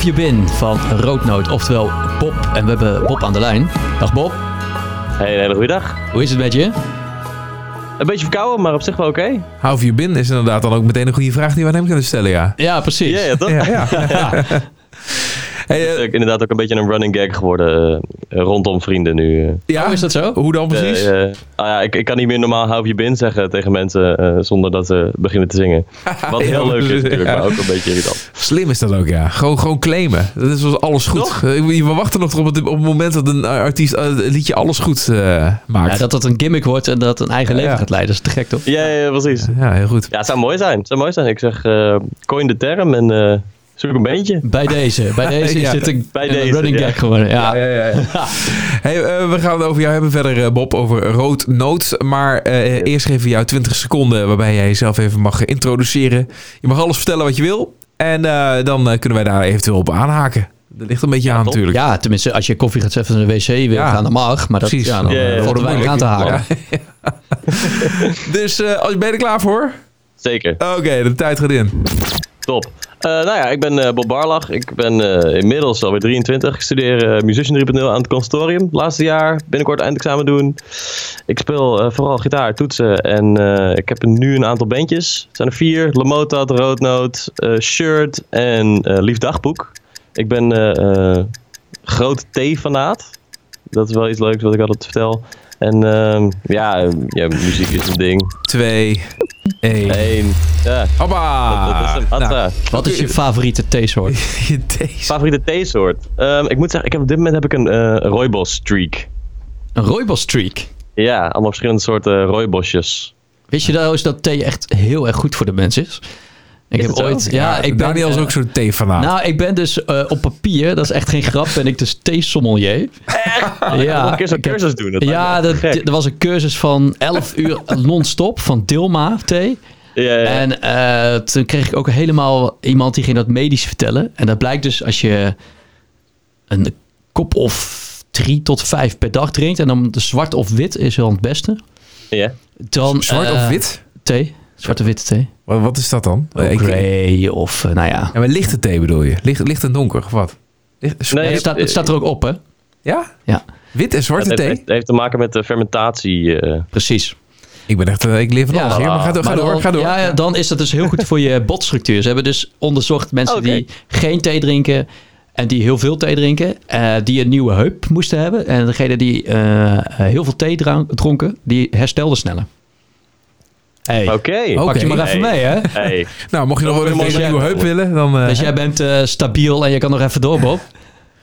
Have You Been van Roodnoot, oftewel Bob. En we hebben Bob aan de lijn. Dag Bob, Hey, een hele goede dag. hoe is het met je? Een beetje verkouden, maar op zich wel oké. How have you been is inderdaad dan ook meteen een goede vraag die we aan hem kunnen stellen, ja. Ja, precies. Ja, ja, toch? Ja, ja. (laughs) Hey, Het eh, is ook inderdaad ook een beetje een running gag geworden eh, rondom vrienden nu. eh. ja, Oh, is dat zo? Hoe dan precies? Eh, eh, ah ja, ik, ik kan niet meer normaal How Have You Been zeggen tegen mensen eh, zonder dat ze beginnen te zingen. (laughs) Wat heel Ja, leuk is natuurlijk, ja. maar ook een beetje irritant. Slim is dat ook, ja. Gewoon, gewoon claimen. Dat is wel alles goed. Toch? Eh, We wachten nog op het, op het moment dat een artiest eh, een liedje alles goed eh, maakt. Ja, dat het een gimmick wordt en dat het een eigen leven Ja. gaat leiden. Dat is te gek, toch? Ja, ja, precies. Ja, heel goed. Ja, het zou mooi zijn. Het zou mooi zijn. Ik zeg, eh coin de term en eh, zoek een beentje. Bij deze. Bij (laughs) deze is Ja, dit een, bij een deze, running ja. gag geworden. Ja. ja, ja. (laughs) Hey, eh, we gaan het over jou hebben verder, eh, Bob, over rood noot. Maar eh, eerst geven we jou 20 seconden waarbij jij jezelf even mag introduceren. Je mag alles vertellen wat je wil. En eh, dan kunnen wij daar eventueel op aanhaken. Dat ligt een beetje aan top. natuurlijk. Ja, tenminste, als je koffie gaat zetten naar de wc wil Ja. gaan, dan mag. Maar dat, Precies. ja, dan er weinig aan te haken. (laughs) Dus eh, als- ben je er klaar voor? Zeker. Oké, de tijd gaat in. Top. Eh, nou ja, ik ben eh, Bob Barlach. Ik ben eh, inmiddels alweer 23. Ik studeer Musician 3.0 aan het conservatorium. Laatste jaar. Binnenkort eindexamen doen. Ik speel vooral gitaar, toetsen. En ik heb nu een aantal bandjes. Het zijn er vier. Lamotat, Roodnoot, Shirt en Lief Dagboek. Ik ben groot T-fanaat. Dat is wel iets leuks wat ik altijd vertel. En ehm, ja, ja, muziek is een ding. Twee, één. Eén. Ja, Hoppa! dat is hem. Nou. Wat is je (laughs) favoriete theesoort? je deze. Favoriete theesoort? Ehm, ik moet zeggen, ik heb op dit moment heb ik een eh rooibos streak. Een rooibos streak. Ja, allemaal verschillende soorten rooibosjes. Wist je trouwens dat thee echt heel erg goed voor de mens is? Ik Is heb zo? ooit... Ja, ik ben, Daniel is eh, ook zo'n thee-fanaat. Nou, ik ben dus eh, op papier, dat is echt geen grap, ben ik dus thee-sommelier. Ja, ik wil een keer zo'n ik heb- cursus doen. Dat Ja, dat, echt er was een cursus van 11 uur (laughs) non-stop van Dilma thee. Ja, ja, ja. En eh, toen kreeg ik ook helemaal iemand die ging dat medisch vertellen. En dat blijkt dus als je een kop of drie tot vijf per dag drinkt. En dan de zwart of wit is wel het beste. ja. Dan, Zwart eh, of wit? Thee. Zwarte witte thee. Wat, is dat dan? Grey of eh, nou ja. Ja, maar lichte thee bedoel je? Licht, licht en donker, of wat? Licht, Nee, het, staat, het staat er ook op hè. Ja? Ja, Wit en zwarte Het heeft, thee? heeft- heeft te maken met de fermentatie. eh. precies. Ik ben echt, eh, ik leer van Ja, alles hier. Maar ga, door, ga Maar door, dan, ga door. Ja, ja, dan is dat dus heel goed voor je botstructuur. Ze hebben dus onderzocht mensen die geen thee drinken en die heel veel thee drinken, eh, die een nieuwe heup moesten hebben. En degene die heel veel thee dronken, die herstelden sneller. Hey, Oké. Pak je maar even Hey. mee, hè? Hey. (laughs) Nou, mocht je nog wel een mooi nieuwe heup willen, dan... eh, Dus jij bent eh, stabiel en je kan nog even door, Bob.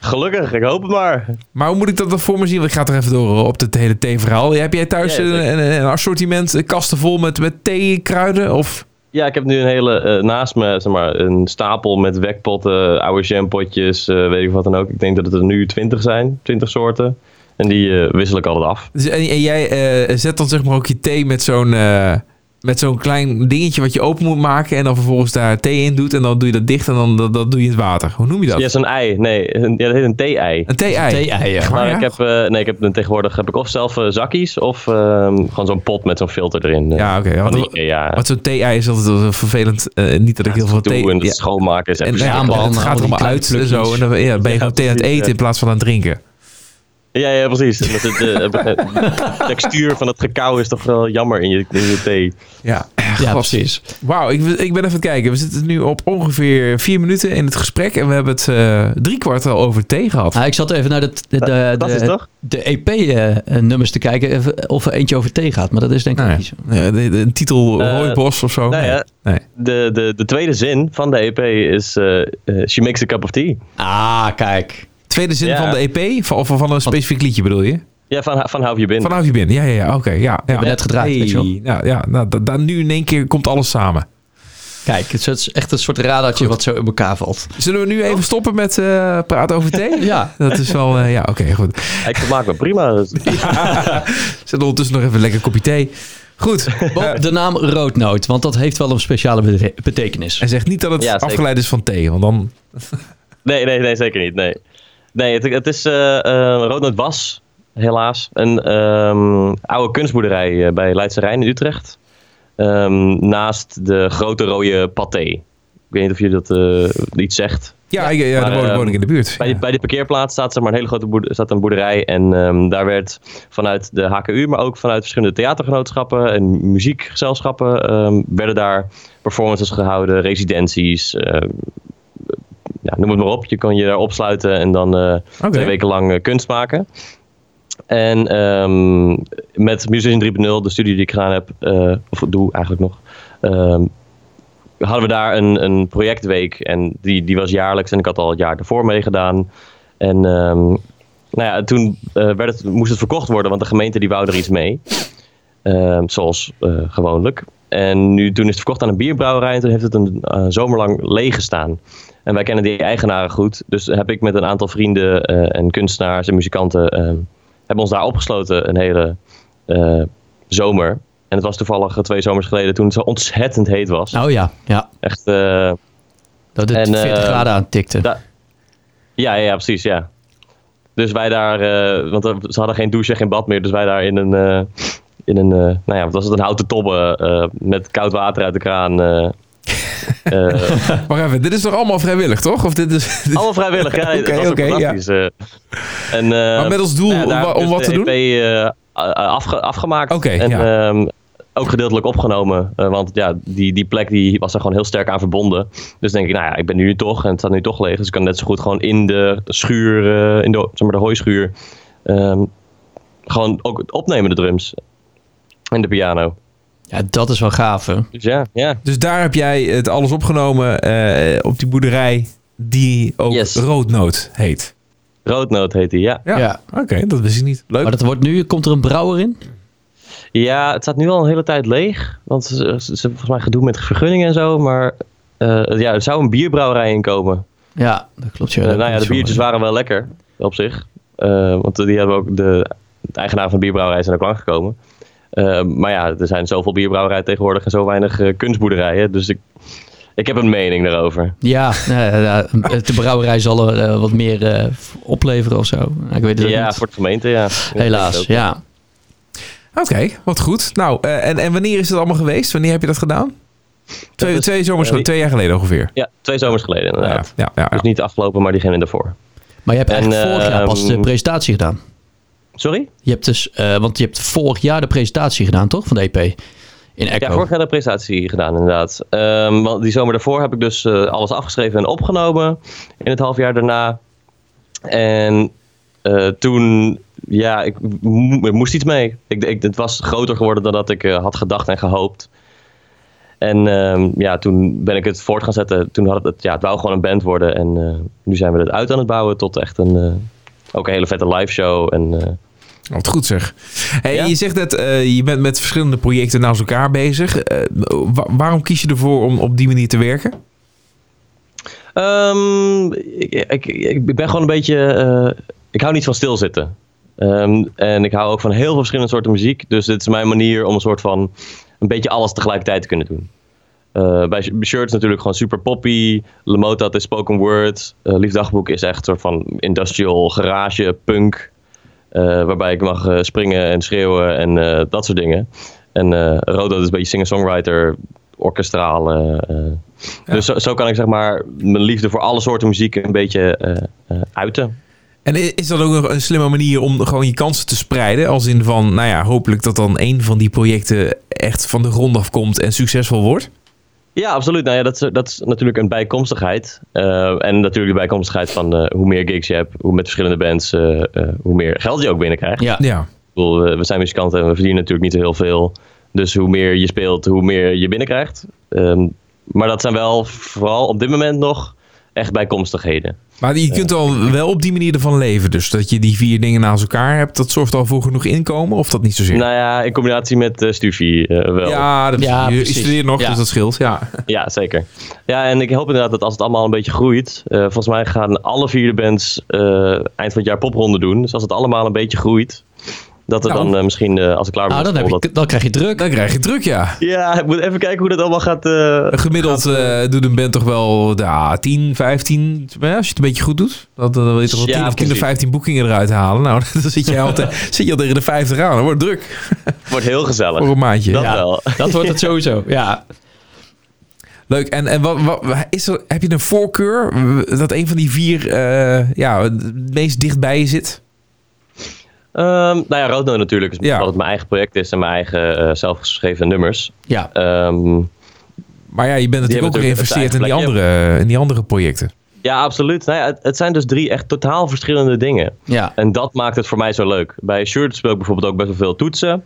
Gelukkig, ik hoop het maar. Maar hoe moet ik dat dan voor me zien? Want ik ga toch even door op het hele thee-verhaal. Heb jij thuis Ja, een, een, een assortiment, eh, kasten vol met, met thee-kruiden? Of... Ja, ik heb nu een hele, eh, naast me, zeg maar, een stapel met wekpotten, oude jampotjes, eh, weet ik wat dan ook. Ik denk dat het er nu 20 zijn, 20 soorten. En die eh, wissel ik altijd af. Dus, en, en jij eh, zet dan zeg maar ook je thee met zo'n... eh, met zo'n klein dingetje wat je open moet maken en dan vervolgens daar thee in doet en dan doe je dat dicht en dan dat, dat doe je in het water. Hoe noem je dat? Ja, zo'n ei. Nee, een, ja, dat heet een thee-ei. Een thee-ei. Thee-ei, ja. Maar ja? ik heb, eh, nee, ik heb tegenwoordig heb ik of zelf eh, zakjes of ehm, gewoon zo'n pot met zo'n filter erin. eh, Ja, oké. Want, Ikea. want zo'n thee-ei is altijd wel vervelend. Niet dat ik heel veel Doe thee... en het ja. schoonmaken is En ja, maar het gaat er allemaal uit en zo. En dan ja, ben je Ja, gewoon thee aan het eten ja. in plaats van aan het drinken. Ja, ja, precies. Het, eh, de textuur van het cacao is toch wel jammer in je, in je thee. Ja, Ja, precies. Wauw, ik, ik ben even aan het kijken. We zitten nu op ongeveer vier minuten in het gesprek. En we hebben het eh drie kwart al over thee gehad. Nou, ik zat even naar de, de, de, de, toch? de EP-nummers te kijken even of er eentje over thee gaat. Maar dat is denk ik Nee. niet zo. Ja, de, de- een titel Eh, Rooibos of zo. nou nee. ja. nee. De, de, de tweede zin van de EP is eh, eh, She makes a cup of tea. Ah, kijk. Tweede zin Ja. van de EP? Van, of van een specifiek liedje bedoel je? Ja, van, van How You Been. Van How You Been. Ja, ja, ja. Oké, ja. ja. hebben net gedraaid, Hey. weet je wel. Ja, ja nou, da- da- nu in één keer komt alles samen. Kijk, het is echt een soort radartje wat zo in elkaar valt. Zullen we nu even stoppen met eh, praten over thee? (laughs) Ja. Dat is wel... eh, ja, oké, goed. Ik vermaak me prima. (laughs) Dus- Zet ondertussen nog even een lekker kopje thee. Goed. Bob, de naam roodnoot, want dat heeft wel een speciale bete- betekenis. En zeg niet dat het Ja, afgeleid is van thee, want dan... Nee, nee, nee, zeker niet. Nee, nee het, het is eh eh, Roodnoot was, helaas, een ehm, oude kunstboerderij eh, bij Leidse Rijn in Utrecht. Ehm, naast de grote rode paté. weet niet of je dat iets zegt. Ja, ja, ja maar, woon, ehm, woon ik in de buurt. Bij, die, bij die parkeerplaats staat zeg maar, een hele grote boerder, staat een boerderij. En daar werd vanuit de HKU, maar ook vanuit verschillende theatergenootschappen en muziekgezelschappen, werden daar performances gehouden, residenties. Noem het maar op. Je kan je daar opsluiten en dan eh, twee weken lang eh, kunst maken. En ehm, met Musician 3.0, de studie die ik gedaan heb, eh, of doe eigenlijk nog, ehm, hadden we daar een, een projectweek. En die, die was jaarlijks en ik had al het jaar ervoor meegedaan. En ehm, nou ja, toen werd het, moest het verkocht worden, want de gemeente die wou er iets mee. Zoals gewoonlijk. En nu, toen is het verkocht aan een bierbrouwerij en toen heeft het een zomerlang leeg gestaan. En wij kennen die eigenaren goed. Dus heb ik met een aantal vrienden eh, en kunstenaars en muzikanten... ehm, hebben ons daar opgesloten een hele eh, zomer. En het was toevallig eh, twee zomers geleden toen het zo ontzettend heet was. Oh ja, ja. Echt, eh, Dat het En, 40 eh, graden aan tikte. da- ja, ja, ja, precies, ja. Dus wij daar, eh, want ze hadden geen douche en geen bad meer. Dus wij daar in een, eh, in een eh, nou ja, wat was het, een houten tobbe eh, met koud water uit de kraan. Eh, eh, (laughs) Wacht even, dit is toch allemaal vrijwillig, toch? Of dit is... (laughs) dit- allemaal vrijwillig, ja. Oké, dat ja. fantastisch. eh. en, eh, Maar met als doel nou om wat dus te de EP, afge- afgemaakt. Oké, en ja. ehm, ook gedeeltelijk opgenomen. want ja, die, die plek die was er gewoon heel sterk aan verbonden. Dus denk ik, nou ja, ik ben nu toch en het staat nu toch leeg. Dus ik kan net zo goed gewoon in de schuur, in de, zeg maar de hooischuur, ehm, gewoon ook opnemen de drums. En de piano. Ja, dat is wel gaaf, hè? Dus ja, ja. Dus daar heb jij het alles opgenomen eh, op die boerderij die ook Yes. Roodnoot heet. Roodnoot heet die, ja. Ja, Ja. oké, dat wist ik niet. Leuk. Maar dat wordt nu, komt er een brouwer in? Ja, het staat nu al een hele tijd leeg. Want ze, ze, ze hebben volgens mij gedoe met vergunningen en zo. Maar eh, ja, er zou een bierbrouwerij in komen. Ja, dat klopt. Ja, Eh, nou ja, de biertjes waren wel lekker op zich. Eh, want die hebben ook de, de eigenaar van de bierbrouwerij zijn ook langgekomen. Eh, maar ja, er zijn zoveel bierbrouwerijen tegenwoordig en zo weinig eh, kunstboerderijen. Dus ik, ik heb een mening daarover. Ja, (laughs) ja, ja, de brouwerij zal er eh, wat meer eh, opleveren of zo. Ik weet het ja, niet. voor de gemeente, ja. Helaas, ja. Oké, wat goed. Nou, eh, en, en wanneer is het allemaal geweest? Wanneer heb je dat gedaan? Twee, is- twee zomers, eh, twee jaar geleden ongeveer. Ja, twee zomers geleden inderdaad. ja, ja, ja. Dus niet de afgelopen, maar diegene daarvoor. Maar je hebt En, eigenlijk vorig jaar pas de ehm, presentatie gedaan. Sorry? Je hebt dus, eh, want je hebt vorig jaar de presentatie gedaan, toch? Van de EP. In Echo. Ja, vorig jaar de presentatie gedaan inderdaad. Ehm, want die zomer daarvoor heb ik dus eh, alles afgeschreven en opgenomen in het half jaar daarna. En eh, toen, ja, ik mo- moest iets mee. Ik, ik, het was groter geworden dan dat ik had gedacht en gehoopt. En ehm, ja, toen ben ik het voort gaan zetten. Toen had het, ja, het wou gewoon een band worden. En nu zijn we het uit aan het bouwen tot echt een, ook een hele vette live show. En Wat goed zeg. Hey, Ja? Je zegt net, eh, je bent met verschillende projecten naast elkaar bezig. Wa- waarom kies je ervoor om op die manier te werken? Ehm, ik, ik, ik ben gewoon een beetje. eh, ik hou niet van stilzitten. Ehm, en ik hou ook van heel veel verschillende soorten muziek. Dus dit is mijn manier om een soort van. een beetje alles tegelijkertijd te kunnen doen. Eh, bij Shirts natuurlijk gewoon super poppy. Lemotad is spoken word. Uh, Liefdagboek is echt een soort van industrial garage punk. Eh, waarbij ik mag eh, springen en schreeuwen en eh, dat soort dingen. En Rodo is een beetje singer-songwriter, orkestraal. Dus zo, zo kan ik zeg maar mijn liefde voor alle soorten muziek een beetje uiten. En is dat ook nog een slimme manier om gewoon je kansen te spreiden? Als in van, nou ja, hopelijk dat dan één van die projecten echt van de grond af komt en succesvol wordt? Ja, absoluut. Nou ja, dat, is, dat is natuurlijk een bijkomstigheid. Eh, en natuurlijk de bijkomstigheid van eh, hoe meer gigs je hebt, hoe met verschillende bands, eh, eh, hoe meer geld je ook binnenkrijgt. Ja. Ja. Ik bedoel, we zijn muzikanten en we verdienen natuurlijk niet zo heel veel. Dus hoe meer je speelt, hoe meer je binnenkrijgt. Ehm, maar dat zijn wel vooral op dit moment nog echt bijkomstigheden. Maar je kunt al wel op die manier ervan leven. Dus dat je die vier dingen naast elkaar hebt, dat zorgt al voor genoeg inkomen? Of dat niet zozeer? Nou ja, in combinatie met uh, Stufie wel. ja, dat, Ja, je precies. studeert nog, Ja. dus dat scheelt. Ja. Ja, zeker. Ja, en ik hoop inderdaad dat als het allemaal een beetje groeit. eh, volgens mij gaan alle vier de bands eh, eind van het jaar popronde doen. Dus als het allemaal een beetje groeit. Dat het Nou. dan eh, misschien, eh, als ik klaar ben Nou, met dan, heb school, je, dan krijg je druk. Dan krijg je druk, ja. Ja, ik moet even kijken hoe dat allemaal gaat. eh, Gemiddeld eh, doet een band toch wel ja, 10, 15, maar ja, als je het een beetje goed doet. Dan, dan wil je toch wel Ja, 10 of 10 of precies. 15 boekingen eruit halen. Nou, (laughs) dan zit je al, te- zit je al tegen de 50 aan. Dan wordt het druk (laughs) wordt heel gezellig. voor een maandje. dat Ja. wel. Dat wordt het sowieso, ja. (laughs) Leuk. En, en wat, wat, is er, heb je een voorkeur dat een van die vier eh, ja, het meest dichtbij je zit? Ehm, nou ja, Roadnote natuurlijk, is Ja. omdat het mijn eigen project is en mijn eigen eh, zelfgeschreven nummers. Ja, Ehm, Maar ja, je bent natuurlijk ook geïnvesteerd in die, andere, in die andere projecten. ja, absoluut. Nou ja, het, het zijn dus drie echt totaal verschillende dingen. ja. En dat maakt het voor mij zo leuk. Bij Shirt speel ik bijvoorbeeld ook best wel veel toetsen.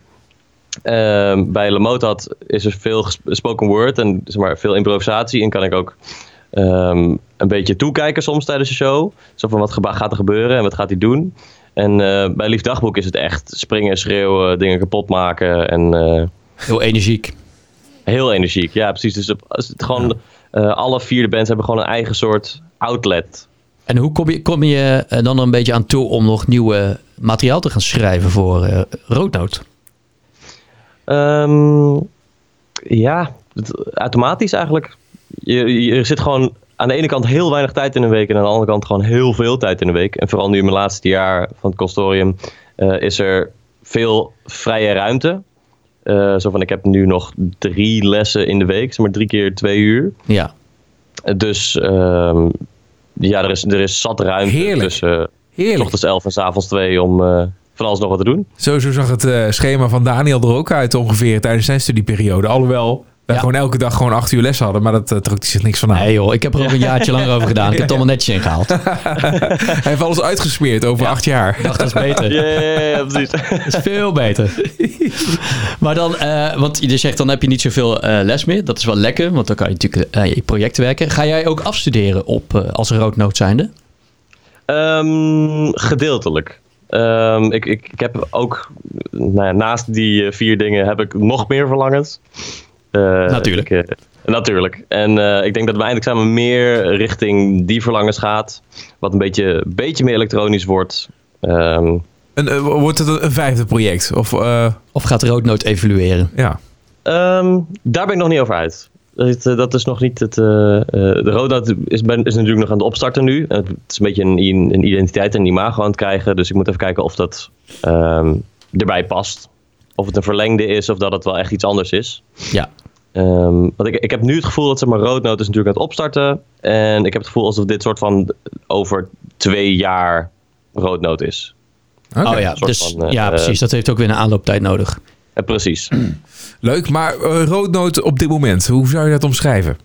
Ehm, bij Lamotad is er veel spoken word en zeg maar, veel improvisatie. En kan ik ook een beetje toekijken soms tijdens de show. Zo van wat gaat er gebeuren en wat gaat hij doen. En eh, bij Lief Dagboek is het echt springen, schreeuwen, dingen kapot maken. En eh, Heel energiek. heel energiek. Ja, precies. Dus het gewoon, eh, alle vier de bands hebben gewoon een eigen soort outlet. En hoe kom je, kom je dan er een beetje aan toe om nog nieuwe materiaal te gaan schrijven voor Roodnoot? Ehm, ja, het- automatisch eigenlijk. Je, je er zit gewoon aan de ene kant heel weinig tijd in een week en aan de andere kant gewoon heel veel tijd in een week. En vooral nu in mijn laatste jaar van het consortium eh, is er veel vrije ruimte. Eh, zo van, ik heb nu nog drie lessen in de week, zeg maar drie keer twee uur. Ja. Eh, Dus ehm, ja, er is, er is zat ruimte Heerlijk. tussen uh, Heerlijk. ochtends elf en 's avonds twee om eh, van alles nog wat te doen. Zo, zo zag het eh, schema van Daniel er ook uit ongeveer tijdens zijn studieperiode. Alhoewel wij Ja. gewoon elke dag gewoon acht uur les hadden. Maar dat uh, trok hij zich niks van aan. Nee joh, ik heb er ook een (laughs) jaartje langer over gedaan. Ik heb het allemaal netjes ingehaald. (laughs) Hij heeft alles uitgesmeerd over acht jaar. dacht, dat is beter. Ja, precies. Dat is veel beter. (laughs) maar dan, eh, want je zegt dan heb je niet zoveel eh, les meer. Dat is wel lekker, want dan kan je natuurlijk aan je projecten werken. Ga jij ook afstuderen op, eh, als roodnoot zijnde? Ehm, gedeeltelijk. Ehm, ik, ik, ik heb ook, nou ja, naast die vier dingen heb ik nog meer verlangens. Eh, Natuurlijk. ik, eh, natuurlijk. En eh, ik denk dat mijn eindexamen meer richting die verlangens gaat. Wat een beetje, beetje meer elektronisch wordt. Ehm, Een, eh, wordt het een, vijfde project? Of eh, Of gaat roodnoot evalueren? ja. Ehm, daar ben ik nog niet over uit. Dat, dat is nog niet het. eh, eh, de Roda is, ben, is natuurlijk nog aan het opstarten nu. En Het is een beetje een, een identiteit en een imago aan het krijgen. Dus ik moet even kijken of dat ehm, erbij past. Of het een verlengde is of dat het wel echt iets anders is. Ja. Ehm, want ik, ik heb nu het gevoel dat zeg maar, Roodnoot is natuurlijk aan het opstarten. En ik heb het gevoel alsof dit soort van over twee jaar Roodnoot is. Oké. oh ja, dus, van, eh, ja, precies. Dat heeft ook weer een aanlooptijd nodig. Eh, precies. (clears throat) Leuk, maar roodnoot op dit moment. Hoe zou je dat omschrijven?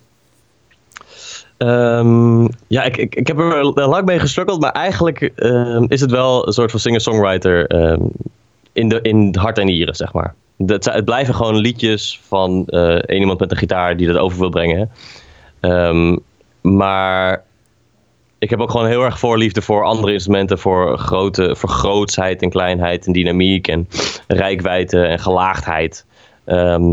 Ehm, ja, ik, ik, ik heb er lang mee gestruggeld, maar eigenlijk ehm, is het wel een soort van singer-songwriter ehm, in, de, in hart en nieren, zeg maar. Het, het blijven gewoon liedjes van eh één iemand met een gitaar die dat over wil brengen. Ehm, maar ik heb ook gewoon heel erg voorliefde voor andere instrumenten, voor, grote, voor en kleinheid en dynamiek en rijkwijde en gelaagdheid. Ehm,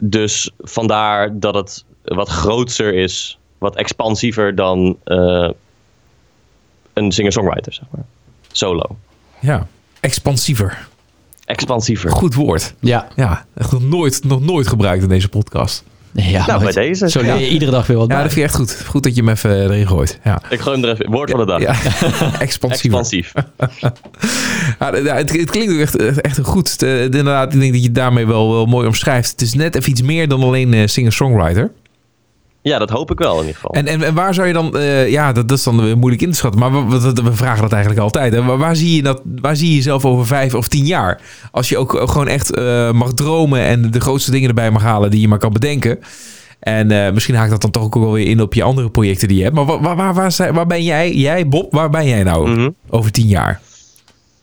dus vandaar dat het wat grootser is, wat expansiever dan eh, een singer-songwriter, zeg maar. Solo. Ja, expansiever. Expansiever. Goed woord. Ja, Ja, echt nog nooit, nog nooit gebruikt in deze podcast. ja Nou, maar bij deze. Zo leer je iedere dag weer wat Ja, bij. dat vind ik echt goed. Goed dat je hem even erin gooit. Ja, Ik gooi hem er even. Woord van de dag. ja. (laughs) expansiever. Expansief. (laughs) Ja, het, het klinkt ook echt, echt, goed. Eh, inderdaad, ik denk dat je het daarmee wel, wel mooi omschrijft. Het is net even iets meer dan alleen eh, singer-songwriter. Ja, dat hoop ik wel in ieder geval. En, en, en waar zou je dan... eh, ja, dat, dat is dan moeilijk in te schatten. Maar we, we, we vragen dat eigenlijk altijd. Hè. Waar, waar zie je dat, waar zie je jezelf over vijf of tien jaar? Als je ook gewoon echt eh, mag dromen... en de grootste dingen erbij mag halen die je maar kan bedenken. En eh, misschien haakt dat dan toch ook wel weer in op je andere projecten die je hebt. Maar waar, waar, waar, waar, ben jij, jij Bob, waar ben jij nou Mhm. over tien jaar?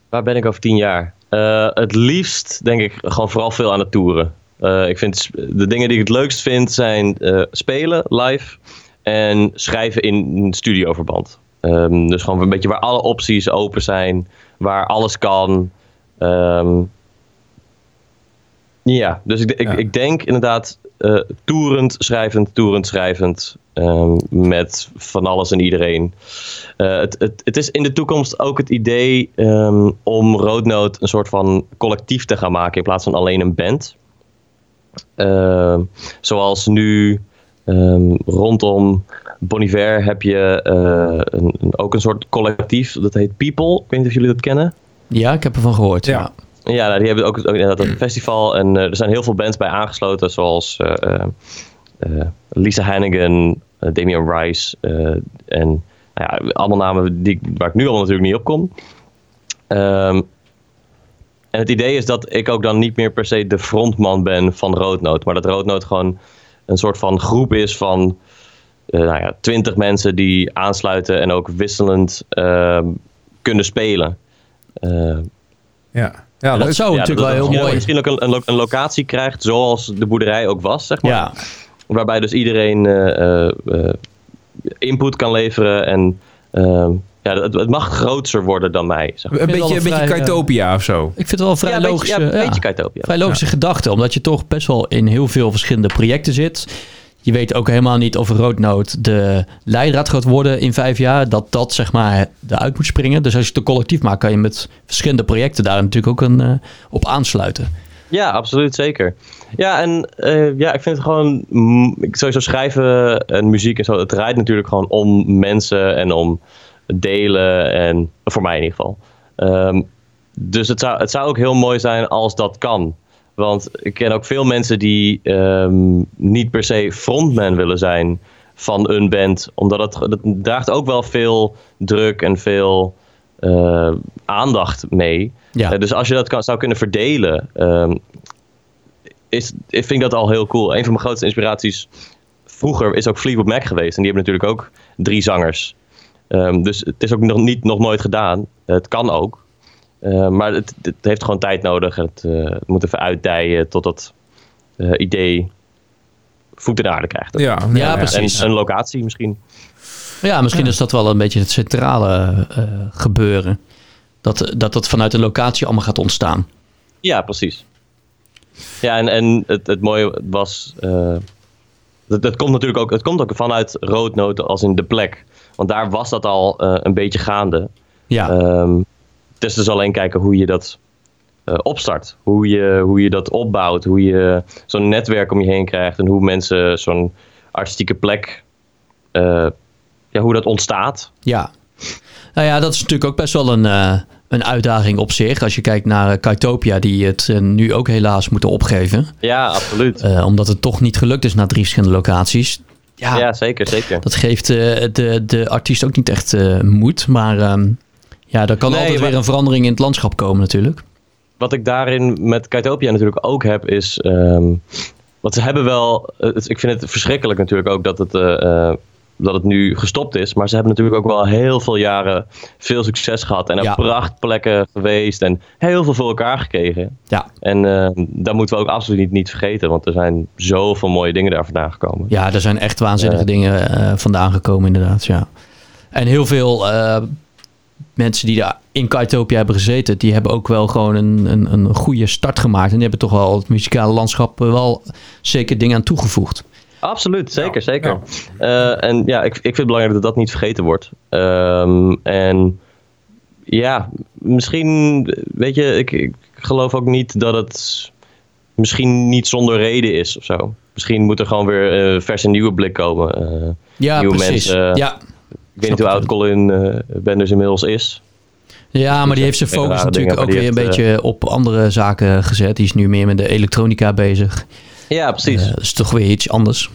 Waar ben ik over tien jaar? Eh, het liefst denk ik gewoon vooral veel aan het toeren. Eh, ik vind de dingen die ik het leukst vind zijn eh, spelen live en schrijven in studioverband. Ehm, dus gewoon een beetje waar alle opties open zijn, waar alles kan. Ehm, ja, dus ik, ik, Ja. ik denk inderdaad eh toerend, schrijvend, toerend, schrijvend. ehm, met van alles en iedereen. Het, het, het is in de toekomst ook het idee om Roadnote een soort van collectief te gaan maken in plaats van alleen een band. Ehm, zoals nu ehm, rondom Boniver heb je eh, een, een- ook een soort collectief, dat heet People. Ik weet niet of jullie dat kennen. Ja, ik heb ervan gehoord. Ja. Ja. Ja, nou, die hebben ook, ook inderdaad een festival. En eh, er zijn heel veel bands bij aangesloten, zoals eh, eh, eh, Lisa Hannigan, Damian Rice eh, en nou ja, allemaal namen die, waar ik nu al natuurlijk niet op kom. Ehm, en het idee is dat ik ook dan niet meer per se de frontman ben van Roodnoot, maar dat Roodnoot gewoon een soort van groep is van eh, nou ja, twintig mensen die aansluiten en ook wisselend ehm, kunnen spelen. Eh, Ja, ja dat leuk. zou ja, natuurlijk dat- wel dat- heel mooi. Misschien ook een, een, lo- een locatie krijgt zoals de boerderij ook was, zeg maar. Ja, Waarbij dus iedereen eh, input kan leveren en ehm, ja, het, het mag groter worden dan mij. Zeg maar. Een beetje, een beetje vrij, eh, Kaitopia of zo. ik vind het wel een vrij Ja, een beetje- logische, ja, een beetje vrij logische gedachte. Omdat je toch best wel in heel veel verschillende projecten zit. Je weet ook helemaal niet of Roodnoot de leidraad gaat worden in vijf jaar. Dat dat zeg maar eruit moet springen. Dus als je het een collectief maakt, kan je met verschillende projecten daar natuurlijk ook een, eh, op aansluiten. Ja, absoluut, zeker. Ja, en eh, ja, ik vind het gewoon... ik- sowieso schrijven en muziek en zo, het draait natuurlijk gewoon om mensen en om delen. En voor mij in ieder geval. Ehm, dus het zou, het zou ook heel mooi zijn als dat kan. Want ik ken ook veel mensen die ehm, niet per se frontman willen zijn van een band. Omdat het, dat draagt ook wel veel druk en veel eh, aandacht mee. Ja. Eh, dus als je dat kan, zou kunnen verdelen, ehm, is, ik vind dat al heel cool. Een van mijn grootste inspiraties vroeger is ook Fleetwood Mac geweest. En die hebben natuurlijk ook drie zangers. Ehm, dus het is ook nog, niet, nog nooit gedaan. Het kan ook. Eh, maar het, het heeft gewoon tijd nodig. Het, eh, het moet even uitdijen tot dat eh, idee voet in de aarde krijgt. Ja, Ja, En precies. een locatie misschien. Ja, misschien is dat wel een beetje het centrale eh, gebeuren. Dat, dat dat vanuit een locatie allemaal gaat ontstaan. Ja, precies. Ja, en, en het, het mooie was. eh, dat, dat komt natuurlijk ook, het komt ook vanuit Roodnoten als in de plek. Want daar was dat al eh, een beetje gaande. Ja, Ehm, het is dus alleen kijken hoe je dat eh, opstart. Hoe je, hoe je dat opbouwt. Hoe je zo'n netwerk om je heen krijgt. En hoe mensen zo'n artistieke plek. eh, ja, hoe dat ontstaat. ja. Nou ja, dat is natuurlijk ook best wel een, een uitdaging op zich. Als je kijkt naar uh, Kaitopia, die het nu ook helaas moeten opgeven. Ja, absoluut. Omdat het toch niet gelukt is naar drie verschillende locaties. Ja, ja, zeker, zeker. dat geeft eh, de, de artiest ook niet echt eh, moed. Maar ehm, ja, er kan Nee, altijd maar- weer een verandering in het landschap komen natuurlijk. wat ik daarin met Kaitopia natuurlijk ook heb, is. ehm want ze hebben wel. het- ik vind het verschrikkelijk natuurlijk ook dat het, eh, dat het nu gestopt is. Maar ze hebben natuurlijk ook wel heel veel jaren veel succes gehad. En op Ja. prachtplekken geweest. En heel veel voor elkaar gekregen. Ja, En eh dat moeten we ook absoluut niet, niet vergeten. Want er zijn zoveel mooie dingen daar vandaan gekomen. Ja, er zijn echt waanzinnige dingen eh, vandaan gekomen, inderdaad. Ja. En heel veel eh, mensen die daar in Kaitopia hebben gezeten, die hebben ook wel gewoon een, een, een goede start gemaakt. En die hebben toch wel het muzikale landschap wel zeker dingen aan toegevoegd. Absoluut, zeker, Ja, zeker. Eh, en ja, ik, ik vind het belangrijk dat dat niet vergeten wordt. Ehm, en ja, misschien, weet je, ik, ik geloof ook niet dat het misschien niet zonder reden is of zo. Misschien moet er gewoon weer uh, vers en nieuwe blik komen. Eh, Ja, Nieuwe precies. mensen, ja. ik weet niet hoe oud Colin uh, Benders inmiddels is. Ja, maar die heeft zijn focus natuurlijk ook weer een beetje op andere zaken gezet. Die is nu meer met de elektronica bezig. Ja, precies. Uh, dat is toch weer iets anders.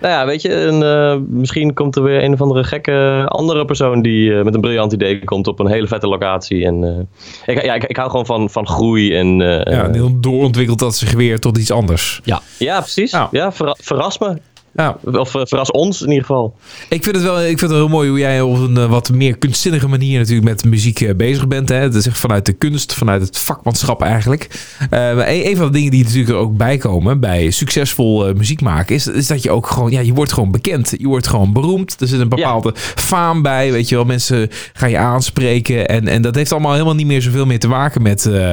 Nou ja, weet je, en, uh, misschien komt er weer een of andere gekke andere persoon die uh, met een briljant idee komt op een hele vette locatie. En uh, ik, ja, ik, ik, hou gewoon van, van groei en. ja, heel doorontwikkelt dat zich weer tot iets anders. Ja, ja precies. Ja, ja verra verras me. Ja. Of uh, verras ons in ieder geval. Ik vind het wel, ik vind het wel heel mooi hoe jij op een uh, wat meer kunstzinnige manier natuurlijk met muziek uh, bezig bent. Hè? Het is echt vanuit de kunst, vanuit het vakmanschap eigenlijk. Uh, een van de dingen die natuurlijk er ook bij komen bij succesvol muziek maken is, is dat je ook gewoon, ja, je wordt gewoon bekend. Je wordt gewoon beroemd. Er zit een bepaalde ja. faam bij, weet je wel. Mensen gaan je aanspreken en, en dat heeft allemaal helemaal niet meer zoveel meer te maken met, uh,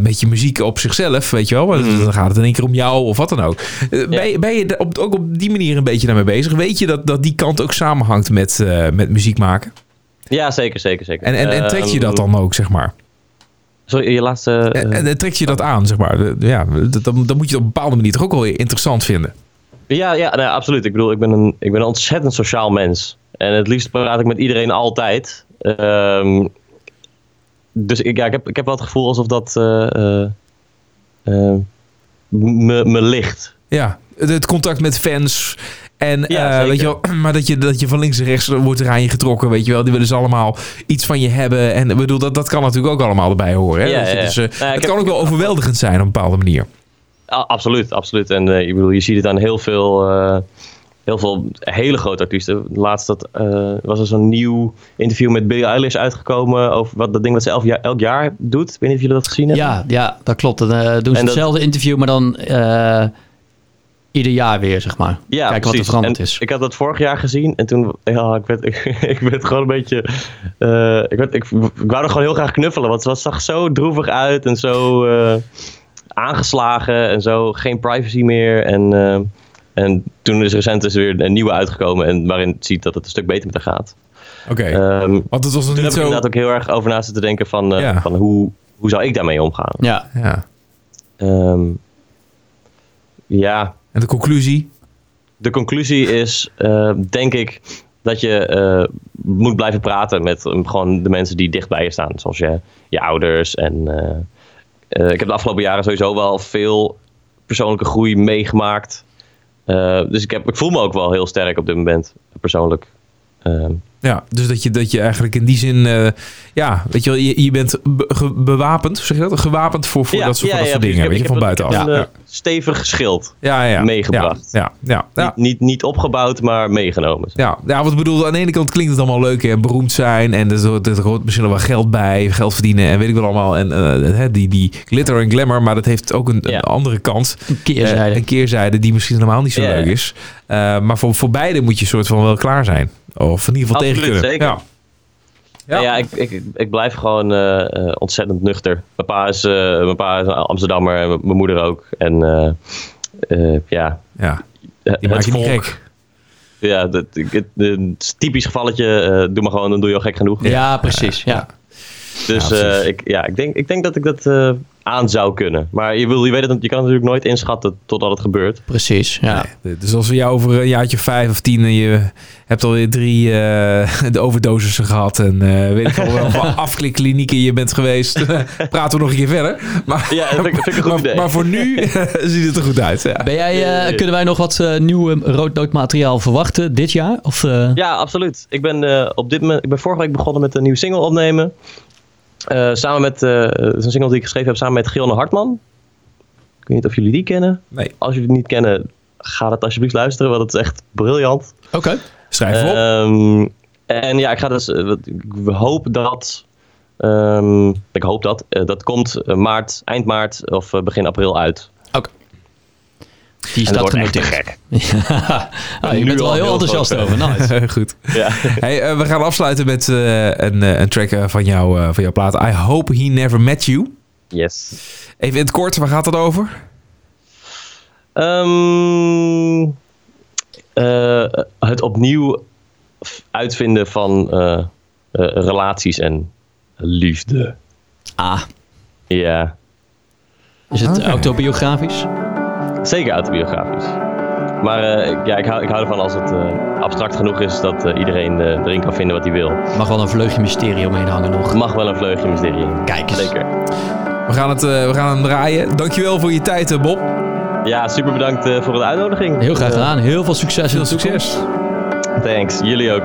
met je muziek op zichzelf, weet je wel. Mm. Dan gaat het in één keer om jou of wat dan ook. Ja. Ben, je, ben je op, ook op die manier een beetje daarmee bezig? Weet je dat, dat die kant ook samenhangt met, uh, met muziek maken? Ja, zeker, zeker, zeker. En, en, en trek je dat dan ook, zeg maar? Sorry, je laatste... En, en, trek je dat aan, zeg maar? Ja, dan, dan moet je het op een bepaalde manier toch ook wel interessant vinden. Ja, ja nou, absoluut. Ik bedoel, ik ben, een, ik ben een ontzettend sociaal mens. En het liefst praat ik met iedereen altijd. Um, dus ik, ja, ik, heb, ik heb wel het gevoel alsof dat uh, me, me ligt. Ja. Het, het contact met fans. En Ja, eh, weet je wel, (clears throat) maar dat je, dat je van links en rechts wordt er aan je getrokken, weet je wel. Die willen ze allemaal iets van je hebben. En ik bedoel, dat, dat kan natuurlijk ook allemaal erbij horen. Hè? Ja, Dat je ja, ja. Dus, eh, Nou het heb- kan ook wel heb- overweldigend zijn op een bepaalde manier. Absoluut, absoluut. En eh, ik bedoel, je ziet het aan heel veel, eh, heel veel hele grote artiesten. Laatst dat, eh, was er zo'n nieuw interview met Billie Eilish uitgekomen over wat, dat ding wat ze elf jaar, elk jaar doet. Ik weet niet of jullie dat gezien hebben. Ja, ja, dat klopt. Dan eh, doen ze En dat- hetzelfde interview, maar dan eh, ieder jaar weer, zeg maar. Ja, Kijken wat er precies. veranderd En is. Ik had dat vorig jaar gezien en toen, ja, ik werd, ik, (laughs) ik werd gewoon een beetje, eh, ik, werd, ik, ik wou er gewoon heel graag knuffelen, want het zag zo droevig uit en zo eh, aangeslagen en zo, geen privacy meer. En, eh, en toen is recent dus weer een nieuwe uitgekomen en waarin het ziet dat het een stuk beter met haar gaat. Oké. Ehm, Want het was nog toen niet heb ik zo... inderdaad ook heel erg over na zitten denken van, eh, Ja. van hoe, hoe zou ik daarmee omgaan? Ja, Ja. Ehm, ja, En de conclusie? de conclusie is, eh, denk ik, dat je eh, moet blijven praten met eh, gewoon de mensen die dicht bij je staan. Zoals je, je ouders. En ik heb de afgelopen jaren sowieso wel veel persoonlijke groei meegemaakt. Dus ik, heb, ik voel me ook wel heel sterk op dit moment, persoonlijk. Ehm, Ja, dus dat je, dat je eigenlijk in die zin... eh, ja, weet je wel, je, je bent be- bewapend, zeg je dat? Gewapend voor, voor ja, dat soort, ja, voor dat ja, soort dingen, precies. weet je, van buitenaf. Ja, eh, stevig schild. ja, ja. meegebracht. Ja, ja, ja. ja. Niet, niet, niet opgebouwd, maar meegenomen. Ja, ja, wat ik bedoel, aan de ene kant klinkt het allemaal leuk en beroemd zijn. En er hoort, er hoort misschien nog wel geld bij, geld verdienen en weet ik wel allemaal. En eh, hè, die, die glitter en glamour, maar dat heeft ook een, andere kant. een keerzijde. Een keerzijde die misschien helemaal niet zo Ja. leuk is. Eh, maar voor, voor beide moet je soort van wel klaar zijn. Of in ieder geval Absoluut, tegen kunnen. zeker. Ja. Ja, ja ik, ik, ik blijf gewoon eh, eh, ontzettend nuchter. Mijn pa is, eh, mijn pa is een Amsterdammer en mijn moeder ook. En eh, eh, ja, ja, die maak het je niet gek. Ja, dat, het, het is een typisch gevalletje. eh, doe maar gewoon, dan doe je al gek genoeg. ja, precies. Ja. Dus Ja, eh, ik, ja, ik, denk, ik denk dat ik dat eh, aan zou kunnen. Maar je, wil, je, weet het, je kan het natuurlijk nooit inschatten totdat het gebeurt. Precies, ja. Nee, Dus als we jou over een jaartje vijf of tien en je hebt alweer drie eh, (laughs) de overdosissen gehad en eh, weet ik wel welke (laughs) afklikklinieken je bent geweest, (laughs) praten we nog een keer verder. Maar, Ja, dat vind ik, vind ik een goed maar, idee. maar voor nu ziet het er goed uit. Ja. Ben jij, eh, kunnen wij nog wat eh nieuw roodnootmateriaal verwachten dit jaar? Of, eh, Ja, absoluut. Ik ben, eh, op dit moment, ik ben vorige week begonnen met een nieuwe single opnemen. Eh, samen met, eh, een single die ik geschreven heb samen met Gilne Hartman. Ik weet niet of jullie die kennen. Nee, Als jullie het niet kennen, ga het alsjeblieft luisteren, want het is echt briljant. Oké. schrijf op. Ehm, en ja, ik ga dus, eh, ik hoop dat, ehm, ik hoop dat, dat komt maart, eind maart of begin april uit. Die dat staat wordt echt te genoteerd. gek. (laughs) Ja. Ah, je bent er wel al heel enthousiast over. Nice. (laughs) goed. Ja. Hey, eh, we gaan afsluiten met eh, een, eh, een track van, jou, eh, van jouw plaat. I Hope He Never Met You. Yes. Even in het kort, waar gaat het over? Ehm, eh, het opnieuw uitvinden van eh, eh, relaties en liefde. Ah, Ja, is het autobiografisch? Zeker autobiografisch. Maar eh, ik- ja, ik, hou, ik hou ervan als het eh, abstract genoeg is dat eh, iedereen eh, erin kan vinden wat hij wil. Mag wel een vleugje mysterie omheen hangen nog. Mag wel een vleugje mysterie. Kijk eens. Zeker. We gaan, het, eh, we gaan hem draaien. Dankjewel voor je tijd, Bob. Ja, super bedankt eh, voor de uitnodiging. Heel graag gedaan. Heel veel succes in Veel de toekomst. succes. thanks. Jullie ook.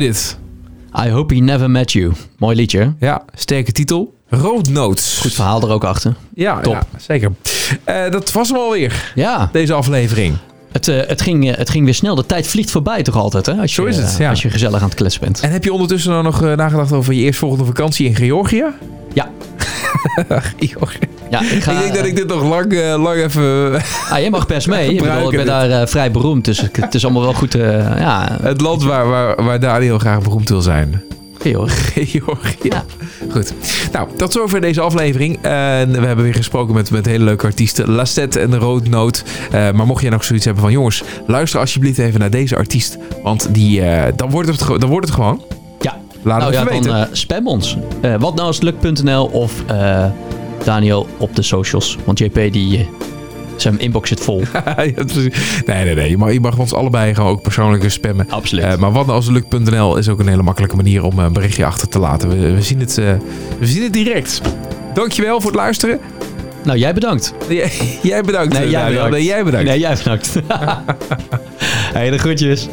Mooi dit. I hope he never met you. Mooi liedje. Ja, sterke titel. Roodnoot. Goed verhaal er ook achter. Ja, Top. ja, zeker. Eh, dat was hem alweer, Ja, deze aflevering. het, eh, het, ging, eh, het ging weer snel. De tijd vliegt voorbij toch altijd, hè? Als je, Zo is het, ja. Als je gezellig aan het kletsen bent. En heb je ondertussen dan nog nagedacht over je eerstvolgende vakantie in Georgië? Ja. (laughs) Georgië. Ja, ik, ga, ik denk dat ik dit nog lang, eh, lang even... Ah, jij mag best mee. Ik, bedoel, ik gebruiken ben daar eh, vrij beroemd, dus het is allemaal wel goed. eh ja, het land waar, waar, waar Daniel graag beroemd wil zijn. hoor. Georgië. Ja. Goed. Nou, tot zover deze aflevering. En we hebben weer gesproken met, met hele leuke artiesten. Lastet en de Roodnoot. Eh, maar mocht je nog zoiets hebben van... Jongens, luister alsjeblieft even naar deze artiest. Want die, eh, dan, wordt het, dan wordt het gewoon. Ja. Laat nou het ja, dan eh, spam ons. Eh wat nou als lukt.nl of eh, Daniel op de socials. Want JP die... eh, zijn inbox zit vol. (laughs) Ja, nee, nee, nee. Je mag, je mag ons allebei gewoon ook persoonlijk spammen. Absoluut. Eh, maar wat nou als het lukt.nl is ook een hele makkelijke manier om een berichtje achter te laten. We, we, zien, het, eh, we zien het direct. Dankjewel voor het luisteren. nou, jij bedankt. (laughs) Jij, jij bedankt. Nee, jij bedankt. Nee, jij bedankt. (laughs) Nee, jij bedankt. hey, de groetjes.